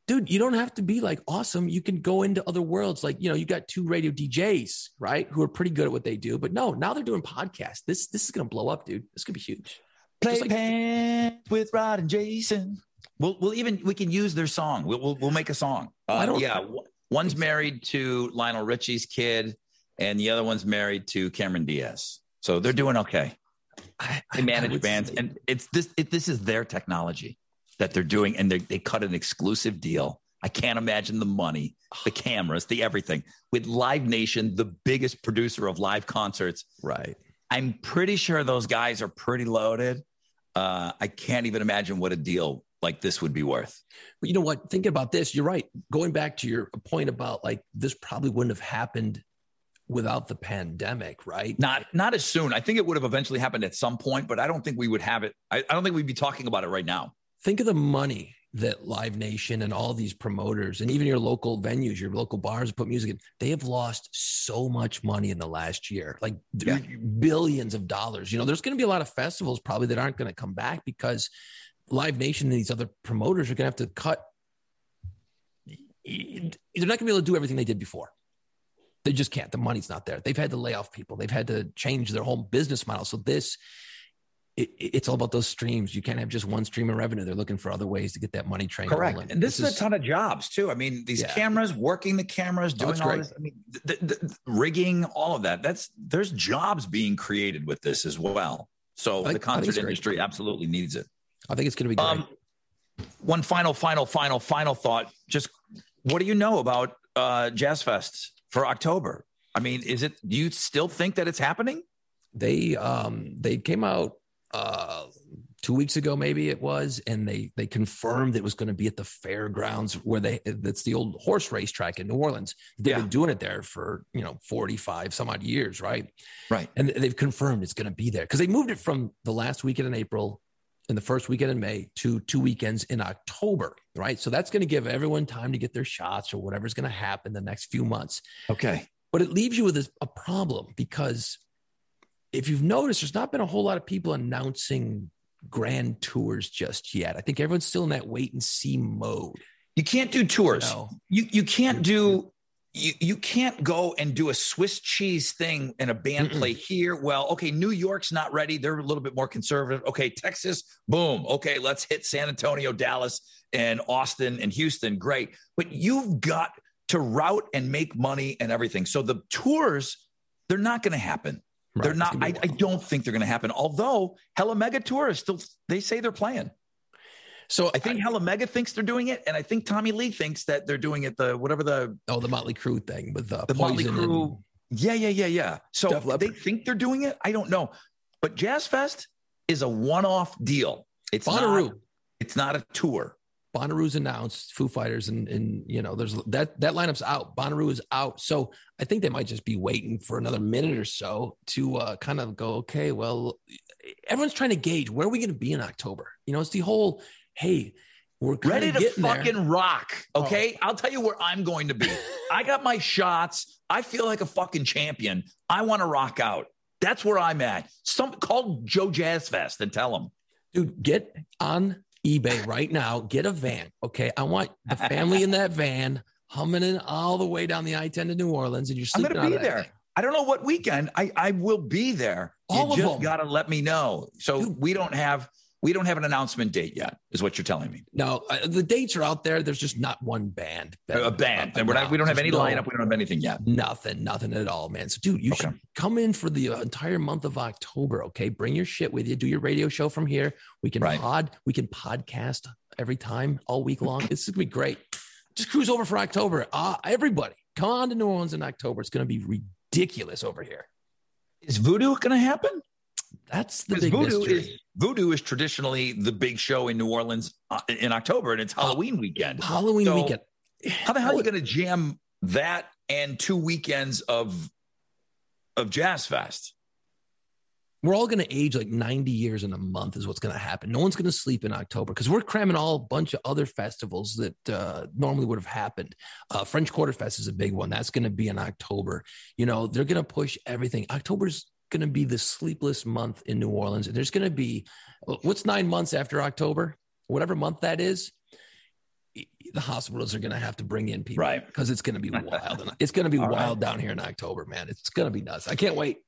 dude, you don't have to be like awesome. You can go into other worlds. Like, you know, you got two radio DJs, right? Who are pretty good at what they do. But no, now they're doing podcasts. This this is gonna blow up, dude. This could be huge. Play like- pants with Rod and Jason. We'll we'll even we can use their song. We'll we'll, we'll make a song. Uh, yeah, one's married to Lionel Richie's kid, and the other one's married to Cameron Diaz. So they're doing okay. I, they manage bands, say. and it's this. It, this is their technology that they're doing, and they, they cut an exclusive deal. I can't imagine the money, the cameras, the everything with Live Nation, the biggest producer of live concerts. Right. I'm pretty sure those guys are pretty loaded. Uh, I can't even imagine what a deal like this would be worth. But you know what? Thinking about this, you're right. Going back to your point about like this probably wouldn't have happened without the pandemic, right? Not not as soon. I think it would have eventually happened at some point, but I don't think we would have it. I, I don't think we'd be talking about it right now think of the money that Live Nation and all these promoters and even your local venues, your local bars put music in, they have lost so much money in the last year, like yeah. billions of dollars. You know, there's going to be a lot of festivals probably that aren't going to come back because Live Nation and these other promoters are going to have to cut. They're not going to be able to do everything they did before. They just can't. The money's not there. They've had to lay off people. They've had to change their whole business model. So this it, it's all about those streams. You can't have just one stream of revenue. They're looking for other ways to get that money train. Correct. Rolling. And this, this is, is, a ton of jobs too. I mean, these yeah. cameras, working the cameras, oh, doing oh, all great. this. I mean, the, the, the, rigging, all of that. That's there's jobs being created with this as well. So I, the concert industry absolutely needs it. I think it's going to be great. Um, one final, final, final, final thought. Just what do you know about uh, Jazz Fest for October? I mean, is it? Do you still think that it's happening? They um they came out uh, two weeks ago, maybe it was, and they they confirmed it was going to be at the fairgrounds where they that's the old horse racetrack in New Orleans. They've yeah. been doing it there for you know forty five some odd years, right? Right. And they've confirmed it's going to be there because they moved it from the last weekend in April and the first weekend in May to two weekends in October, right? So that's going to give everyone time to get their shots or whatever's going to happen the next few months. Okay. But it leaves you with a problem because if you've noticed, there's not been a whole lot of people announcing grand tours just yet. I think everyone's still in that wait and see mode. You can't do tours. You, know? you, you can't do you you can't go and do a Swiss cheese thing and a band play here. Well, okay, New York's not ready. They're a little bit more conservative. Okay, Texas, boom. Okay, let's hit San Antonio, Dallas, and Austin and Houston. Great. But you've got to route and make money and everything. So the tours, they're not going to happen. Right. They're not. I, I, don't think they're going to happen. Although Hella Mega Tour is still, they say they're playing. So I think I, Hella Mega thinks they're doing it, and I think Tommy Lee thinks that they're doing it. The whatever the oh the Motley Crue thing with uh, the Motley Crue. Yeah, yeah, yeah, yeah. So they think they're doing it. I don't know, but Jazz Fest is a one-off deal. It's Bonnaroo. Not, it's not a tour. Bonnaroo's announced, Foo Fighters, and and you know, there's that that lineup's out. Bonnaroo is out, so I think they might just be waiting for another minute or so to uh, kind of go. Okay, well, everyone's trying to gauge where are we going to be in October. You know, it's the whole hey, we're ready to fucking there. rock. Okay, oh. I'll tell you where I'm going to be. I got my shots. I feel like a fucking champion. I want to rock out. That's where I'm at. Some call Joe Jazz Fest and tell him, dude, get on eBay right now. Get a van. Okay. I want the family in that van humming in all the way down the I 10 to New Orleans. And you're sleeping I'm going to be there. I don't know what weekend. I, I will be there. All you of just them. got to let me know. So Dude. we don't have we don't have an announcement date yet, is what you're telling me. No, uh, the dates are out there. There's just not one band. A band. And we're not, we don't have any no, lineup. We don't have anything yet. Nothing, nothing at all, man. So, dude, you okay. should come in for the uh, entire month of October. Okay, bring your shit with you. Do your radio show from here. We can right. pod. We can podcast every time all week long. This is gonna be great. Just cruise over for October. Uh, everybody, come on to New Orleans in October. It's gonna be ridiculous over here. Is voodoo gonna happen? That's the big voodoo mystery. Is, voodoo is traditionally the big show in New Orleans uh, in October, and it's Halloween weekend. Halloween so weekend. How the hell are you going to jam that and two weekends of of Jazz Fest. We're all going to age like 90 years in a month, is what's going to happen. No one's going to sleep in October because we're cramming all a bunch of other festivals that uh, normally would have happened. Uh, French Quarter Fest is a big one. That's going to be in October. You know, they're going to push everything. October's going to be the sleepless month in New Orleans. And there's going to be what's nine months after October, whatever month that is. The hospitals are going to have to bring in people, right? Because it's going to be wild. it's going to be All wild right. down here in October, man. It's going to be nuts. I can't wait.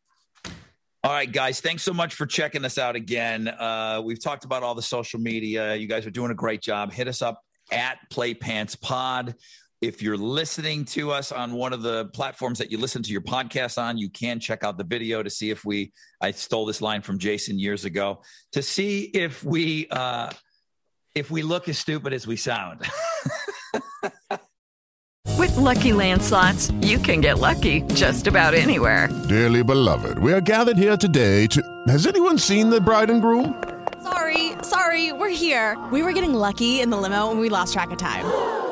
All right, guys. Thanks so much for checking us out again. Uh, we've talked about all the social media. You guys are doing a great job. Hit us up at Play Pants Pod. If you're listening to us on one of the platforms that you listen to your podcast on, you can check out the video to see if we. I stole this line from Jason years ago to see if we uh, if we look as stupid as we sound. With LuckyLand Slots, you can get lucky just about anywhere. Dearly beloved, we are gathered here today to. Has anyone seen the bride and groom? Sorry, sorry, we're here. We were getting lucky in the limo, and we lost track of time.